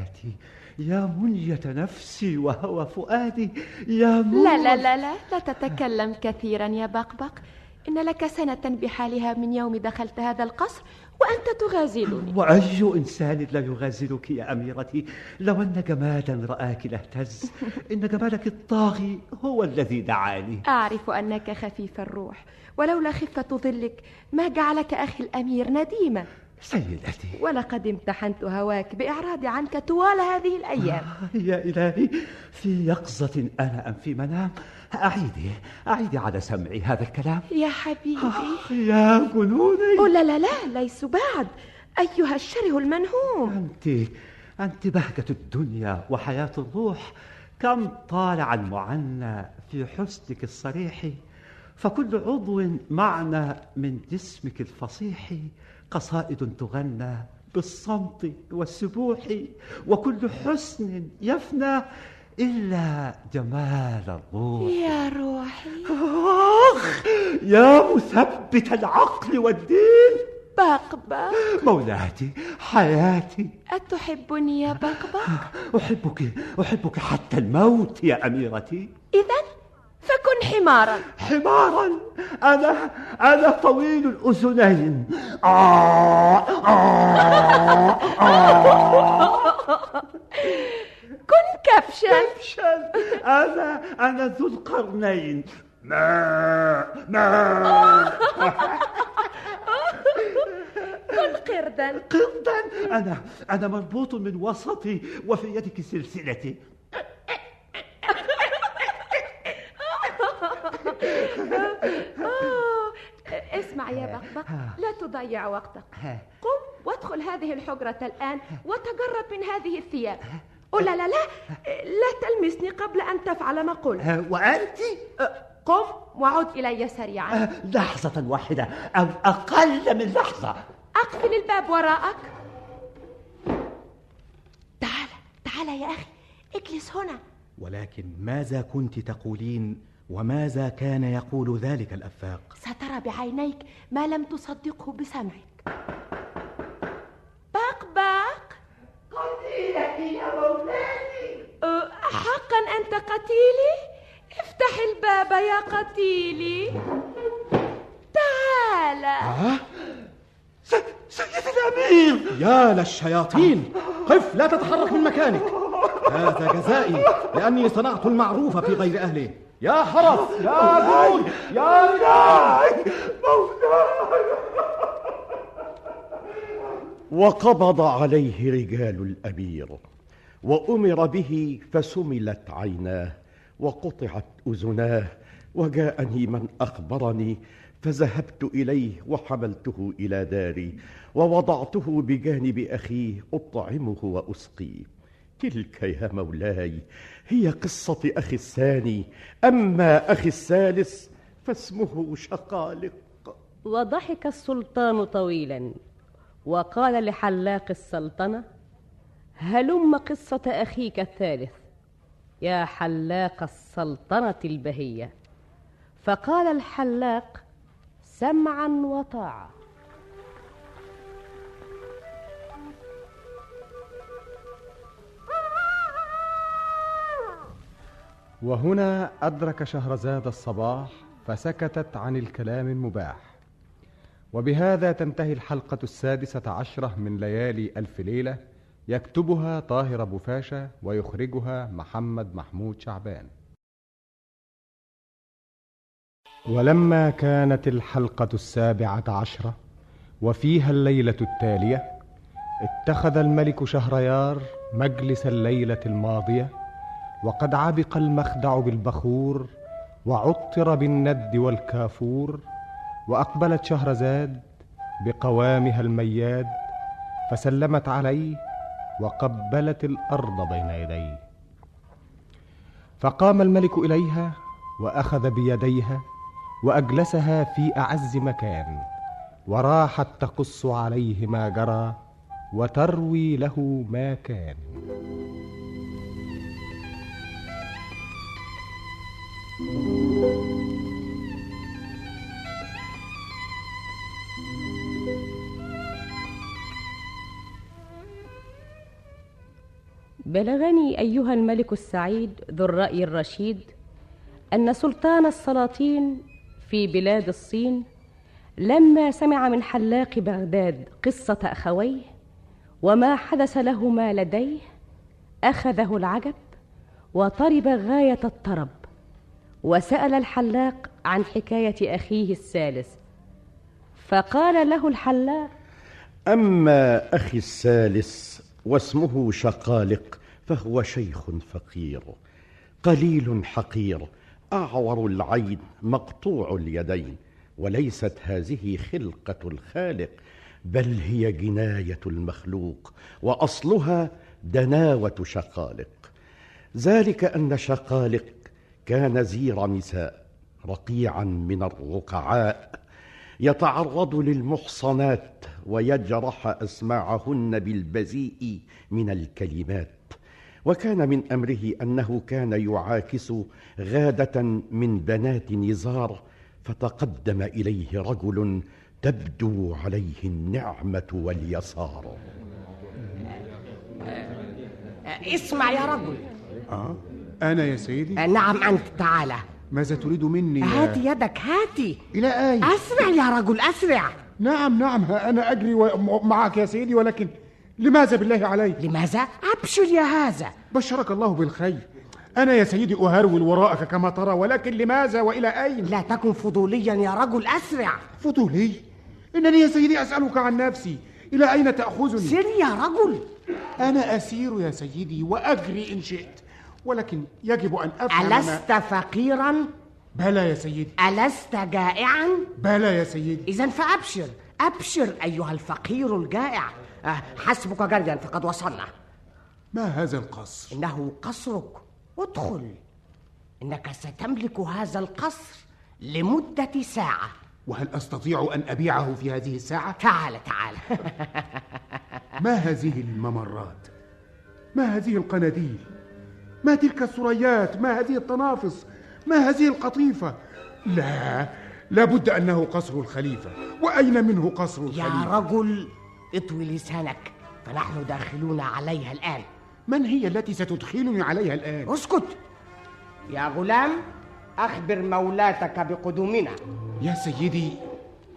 حياتي يا منية نفسي وهوى فؤادي يا منية لا لا لا لا لا تتكلم كثيرا يا بقبق. إن لك سنة بحالها من يوم دخلت هذا القصر وأنت تغازلني. وأي إنسان لا يغازلك يا أميرتي؟ لو أن جمالا رآك لاهتز إن جمالك الطاغي هو الذي دعاني. أعرف أنك خفيف الروح ولولا خفة ظلك ما جعلك أخي الأمير نديما. سيدتي. ولقد امتحنت هواك بإعراضي عنك طوال هذه الأيام. يا إلهي في يقظة أنا أم في منام. أعيدي أعيدي على سمعي هذا الكلام. يا حبيبي. يا جنوني لا لا لا ليس بعد. أيها الشره المنهوم. أنت أنت بهجة الدنيا وحياة الروح. كم طالع المعنى في حسنك الصريح. فكل عضو معنى من جسمك الفصيح. قصائد تغنى بالصمت والسبوح وكل حسن يفنى إلا جمال الروح. يا روحي. آخ يا مثبت العقل والدين. بقبق. مولاتي حياتي. أتحبني يا بقبق؟ أحبك أحبك حتى الموت يا أميرتي. إذا فكن حمارا. حمارا. أنا أنا طويل الأذنين. آه آه آه. كن كبشا. كبشا. أنا أنا ذو القرنين. ما ما. كن قردا. قردا. أنا أنا مربوط من وسطي وفي يدك سلسلتي. اسمع يا بقبق لا تضيع وقتك. قم وادخل هذه الحجرة الآن وتجرب من هذه الثياب. لا لا لا لا تلمسني قبل أن تفعل ما قلت. وأنت؟ قم وعد إلي سريعا. لحظة واحدة أو أقل من لحظة. أقفل الباب وراءك. تعال تعال يا أخي اجلس هنا. ولكن ماذا كنت تقولين وماذا كان يقول ذلك الأفاق؟ سترى بعينيك ما لم تصدقه بسمعك. بقبق قتيلك يا مولاتي أه، حقا أنت قتيلي؟ افتح الباب يا قتيلي. تعال. آه؟ سيد الأمير يا للشياطين. قف لا تتحرك من مكانك. هذا جزائي لأني صنعت المعروف في غير أهله. يا حرس يا جود يا رجال. وقبض عليه رجال الامير وأمر به فسملت عيناه وقطعت أذناه وجاءني من أخبرني فذهبت إليه وحملته إلى داري ووضعته بجانب أخيه أطعمه وأسقيه. تلك يا مولاي هي قصة أخي الثاني. أما أخي الثالث فاسمه شقالق. وضحك السلطان طويلا وقال لحلاق السلطنة هلم قصة أخيك الثالث يا حلاق السلطنة البهية. فقال الحلاق سمعا وطاعة وهنا أدرك شهرزاد الصباح فسكتت عن الكلام المباح. وبهذا تنتهي الحلقة السادسة عشرة من ليالي ألف ليلة يكتبها طاهر أبو فاشا ويخرجها محمد محمود شعبان. ولما كانت الحلقة السابعة عشرة وفيها الليلة التالية اتخذ الملك شهريار مجلس الليلة الماضية وقد عبق المخدع بالبخور وعطر بالند والكافور وأقبلت شهرزاد بقوامها المياد فسلمت عليه وقبلت الأرض بين يديه. فقام الملك إليها وأخذ بيديها وأجلسها في أعز مكان وراحت تقص عليه ما جرى وتروي له ما كان. بلغني أيها الملك السعيد ذو الرأي الرشيد أن سلطان السلاطين في بلاد الصين لما سمع من حلاق بغداد قصة أخويه وما حدث لهما لديه أخذه العجب وطرب غاية الطرب. وسأل الحلاق عن حكاية أخيه الثالث فقال له الحلاق أما أخي الثالث واسمه شقالق فهو شيخ فقير قليل حقير أعور العين مقطوع اليدين وليست هذه خلقة الخالق بل هي جناية المخلوق وأصلها دناوة شقالق. ذلك أن شقالق كان زير نساء رقيعا من الرقعاء يتعرض للمحصنات ويجرح أسماعهن بالبذيء من الكلمات. وكان من أمره أنه كان يعاكس غادة من بنات نزار فتقدم إليه رجل تبدو عليه النعمة واليسار. اسمع يا رجل. آه؟ أنا يا سيدي؟ نعم أنت تعالى ماذا تريد مني هات يدك هاتي. إلى أين؟ أسرع يا رجل أسرع. نعم نعم ها أنا أجري معك يا سيدي ولكن لماذا بالله علي؟ لماذا؟ أبشر يا هذا. بشرك الله بالخير. أنا يا سيدي أهرول وراءك كما ترى ولكن لماذا وإلى أين؟ لا تكن فضوليا يا رجل أسرع. فضولي؟ إنني يا سيدي أسألك عن نفسي. إلى أين تأخذني؟ سر يا رجل. أنا أسير يا سيدي وأجري إن شئت. ولكن يجب أن أفهم ما- ألست فقيرا؟ بلى يا سيدي ألست جائعا؟ بلى يا سيدي إذا فأبشر أبشر أيها الفقير الجائع آه، حسبك جريا فقد وصلنا ما هذا القصر؟ إنه قصرك ادخل إنك ستملك هذا القصر لمدة ساعة وهل أستطيع أن أبيعه في هذه الساعة؟ تعال تعال <laughs> ما هذه الممرات؟ ما هذه القناديل؟ ما تلك الثريات؟ ما هذه التنافس؟ ما هذه القطيفة؟ لا لابد أنه قصر الخليفة وأين منه قصر يا الخليفة؟ رجل اطوي لسانك فنحن داخلون عليها الآن من هي التي ستدخلني عليها الآن؟ اسكت يا غلام أخبر مولاتك بقدومنا يا سيدي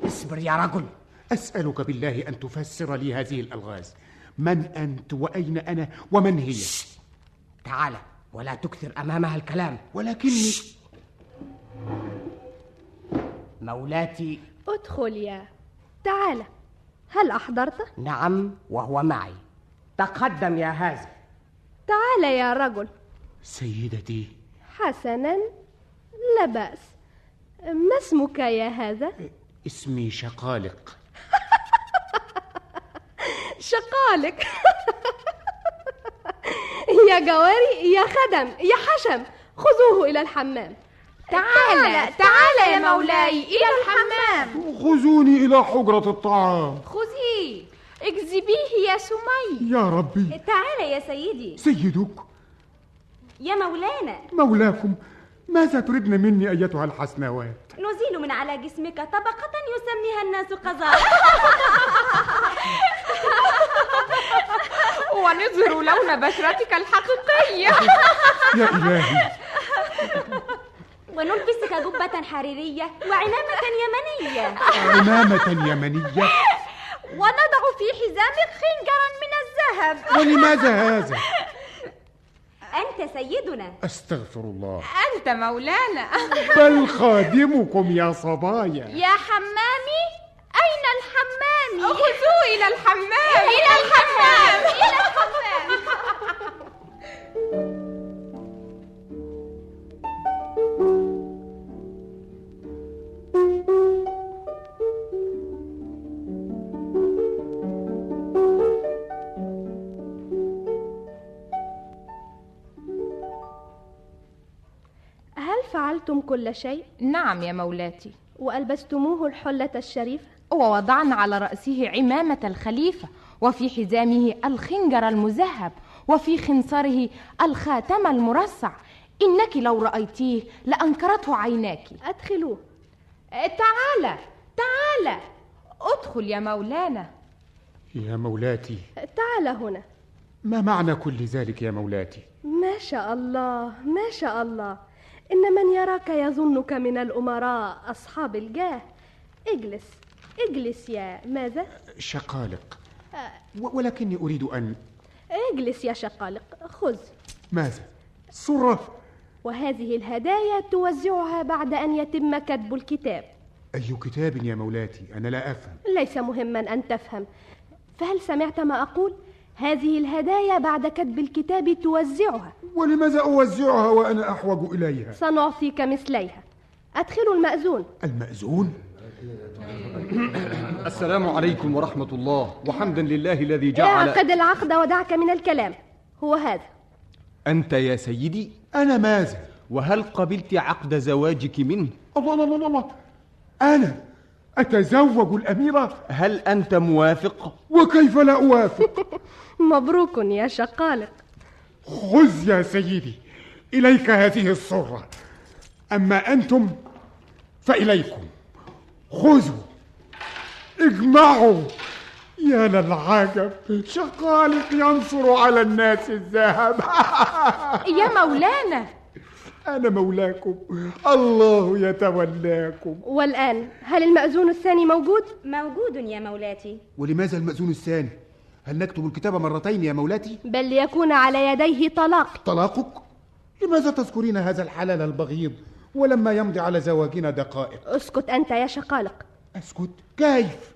اصبر يا رجل أسألك بالله أن تفسر لي هذه الألغاز من أنت وأين أنا ومن هي؟ تعال ولا تكثر أمامها الكلام. ولكني مولاتي ادخل يا تعال. هل أحضرت؟ نعم وهو معي. تقدم يا هذا تعال يا رجل. سيدتي. حسنا لا بأس. ما اسمك يا هذا؟ اسمي شقالق. <laughs> شقالق. <laughs> يا جواري يا خدم يا حشم خذوه إلى الحمام. تعال تعال يا مولاي إلى الحمام. خذوني إلى حجرة الطعام. خذيه اجذبيه يا سمي. يا ربي. تعال يا سيدي. سيدك. يا مولانا. مولاكم ماذا تردن مني أيتها الحسنوات؟ نزيل من على جسمك طبقة يسميها الناس قذارة <laughs> ونظهر لون بشرتك الحقيقية. يا إلهي. ونلبسك جبة حريرية وعمامة يمنية. عمامة يمنية. ونضع في حزامك خنجرا من الذهب. ولماذا هذا؟ أنت سيدنا. أستغفر الله. أنت مولانا. بل خادمكم يا صبايا. يا حمامي. أين الحمام؟ خذوه إلى الحمام إلى الحمام <laughs> إلى الحمام هل فعلتم كل شيء؟ نعم يا مولاتي وألبستموه الحلة الشريفة؟ ووضعنا على رأسه عمامة الخليفة وفي حزامه الخنجر المذهب وفي خنصره الخاتم المرصع. إنك لو رأيتيه لأنكرته عيناك. أدخلوه. تعال تعال. ادخل يا مولانا. يا مولاتي. تعال هنا. ما معنى كل ذلك يا مولاتي؟ ما شاء الله ما شاء الله. إن من يراك يظنك من الأمراء أصحاب الجاه. اجلس. اجلس يا ماذا؟ شقالق. و- ولكني أريد أن اجلس يا شقالق خذ. ماذا؟ صرة وهذه الهدايا توزعها بعد أن يتم كتب الكتاب. أي كتاب يا مولاتي؟ أنا لا أفهم. ليس مهما أن تفهم. فهل سمعت ما أقول؟ هذه الهدايا بعد كتب الكتاب توزعها. ولماذا أوزعها وأنا أحوج إليها؟ سنعطيك مثليها. أدخلوا المأذون. المأذون؟ <coughs> السلام عليكم ورحمة الله وحمدا لله الذي جعل اعقد العقد ودعك من الكلام. هو هذا. أنت يا سيدي؟ أنا ماذا؟ وهل قبلت عقد زواجك منه؟ الله الله الله الله. أنا أتزوج الأميرة. هل أنت موافق؟ وكيف لا أوافق؟ <laughs> مبروك يا شقالق. خذ يا سيدي إليك هذه الصرة أما أنتم فإليكم. خذوا اجمعوا يا للعجب شقالق ينصر على الناس الذهب <laughs> يا مولانا أنا مولاكم الله يتولاكم والآن هل المأذون الثاني موجود؟ موجود يا مولاتي ولماذا المأذون الثاني؟ هل نكتب الكتاب مرتين يا مولاتي؟ بل ليكون على يديه طلاق طلاقك؟ لماذا تذكرين هذا الحلال البغيض ولما يمضي على زواجنا دقائق؟ اسكت أنت يا شقالق أسكت؟ كيف؟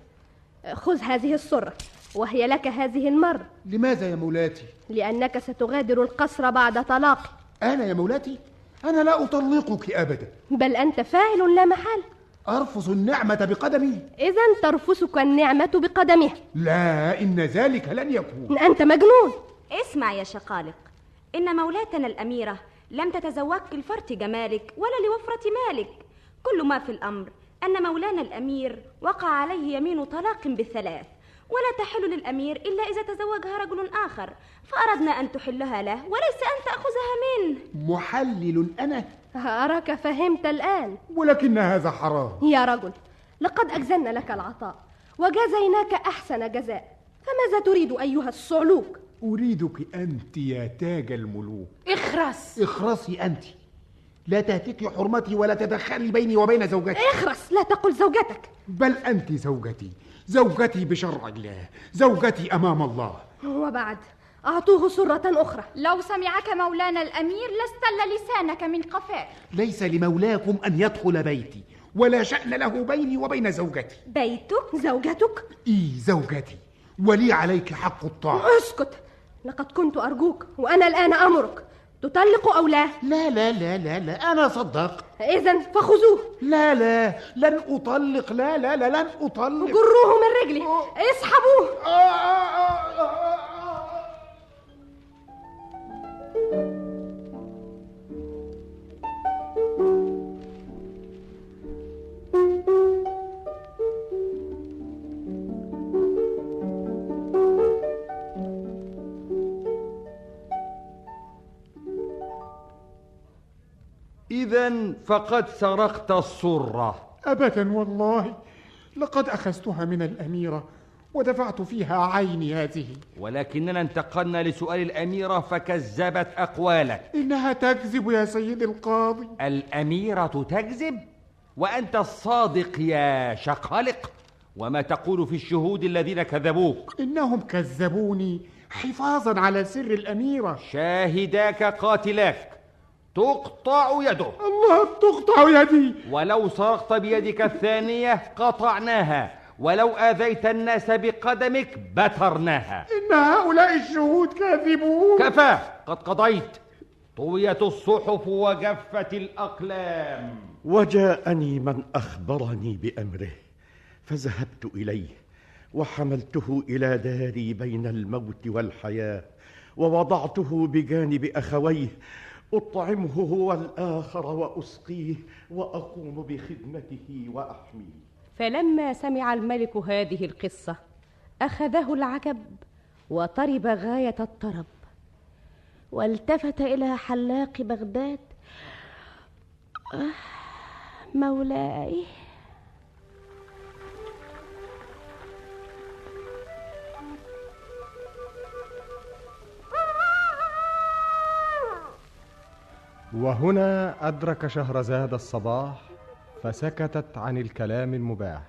خذ هذه الصرة وهي لك هذه المرة لماذا يا مولاتي؟ لأنك ستغادر القصر بعد طلاقي أنا يا مولاتي؟ أنا لا أطلقك أبدا بل أنت فاعل لا محال أرفض النعمة بقدمي إذا ترفسك النعمة بقدمها لا إن ذلك لن يكون أنت مجنون اسمع يا شقالق إن مولاتنا الأميرة لم تتزوجك لفرط جمالك ولا لوفرة مالك. كل ما في الأمر أن مولانا الأمير وقع عليه يمين طلاق بالثلاث. ولا تحل للأمير إلا إذا تزوجها رجل آخر. فأردنا أن تحلها له وليس أن تأخذها منه. محلل أنا. أراك فهمت الآن. ولكن هذا حرام. يا رجل لقد أجزلنا لك العطاء وجزيناك أحسن جزاء. فماذا تريد أيها الصعلوك؟ أريدك أنت يا تاج الملوك. اخرس. اخرسي أنت. لا تهتكي حرمتي ولا تدخلي بيني وبين زوجتي. اخرس لا تقل زوجتك. بل أنت زوجتي. زوجتي بشرع الله. زوجتي أمام الله. وبعد أعطوه سرة أخرى. لو سمعك مولانا الأمير لاستل لسانك من قفاك ليس لمولاكم أن يدخل بيتي ولا شأن له بيني وبين زوجتي. بيتك؟ زوجتك؟ إي زوجتي. ولي عليك حق الطاعة. اسكت. لقد كنت أرجوك وأنا الآن أمرك. تطلق أو لا؟ لا لا لا لا لا أنا صدق. إذا فخذوه. لا لا لن أطلق. لا لا لا لن أطلق. جروه من رجلي. اسحبوه. إذا فقد سرقت الصرة أبدا والله لقد أخذتها من الأميرة ودفعت فيها عيني هذه. ولكننا انتقلنا لسؤال الأميرة فكذبت أقوالك. إنها تكذب يا سيدي القاضي. الأميرة تكذب؟ وأنت الصادق يا شقالق وما تقول في الشهود الذين كذبوك؟ إنهم كذبوني حفاظا على سر الأميرة. شاهداك قاتلاك. تقطع يده. الله تقطع يدي. ولو سرقت بيدك الثانية قطعناها. ولو آذيت الناس بقدمك بترناها. إن هؤلاء الشهود كاذبون. كفى. قد قضيت. طويت الصحف وجفت الأقلام. وجاءني من أخبرني بأمره فذهبت إليه وحملته إلى داري بين الموت والحياة ووضعته بجانب أخويه أطعمه هو الآخر وأسقيه وأقوم بخدمته وأحميه. فلما سمع الملك هذه القصة أخذه العجب وطرب غاية الطرب والتفت إلى حلاق بغداد. آه، مولاي وهنا أدرك شهرزاد الصباح فسكتت عن الكلام المباح.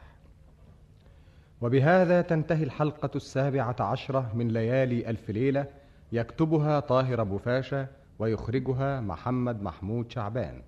وبهذا تنتهي الحلقة السابعة عشرة من ليالي ألف ليلة يكتبها طاهر أبو فاشا ويخرجها محمد محمود شعبان.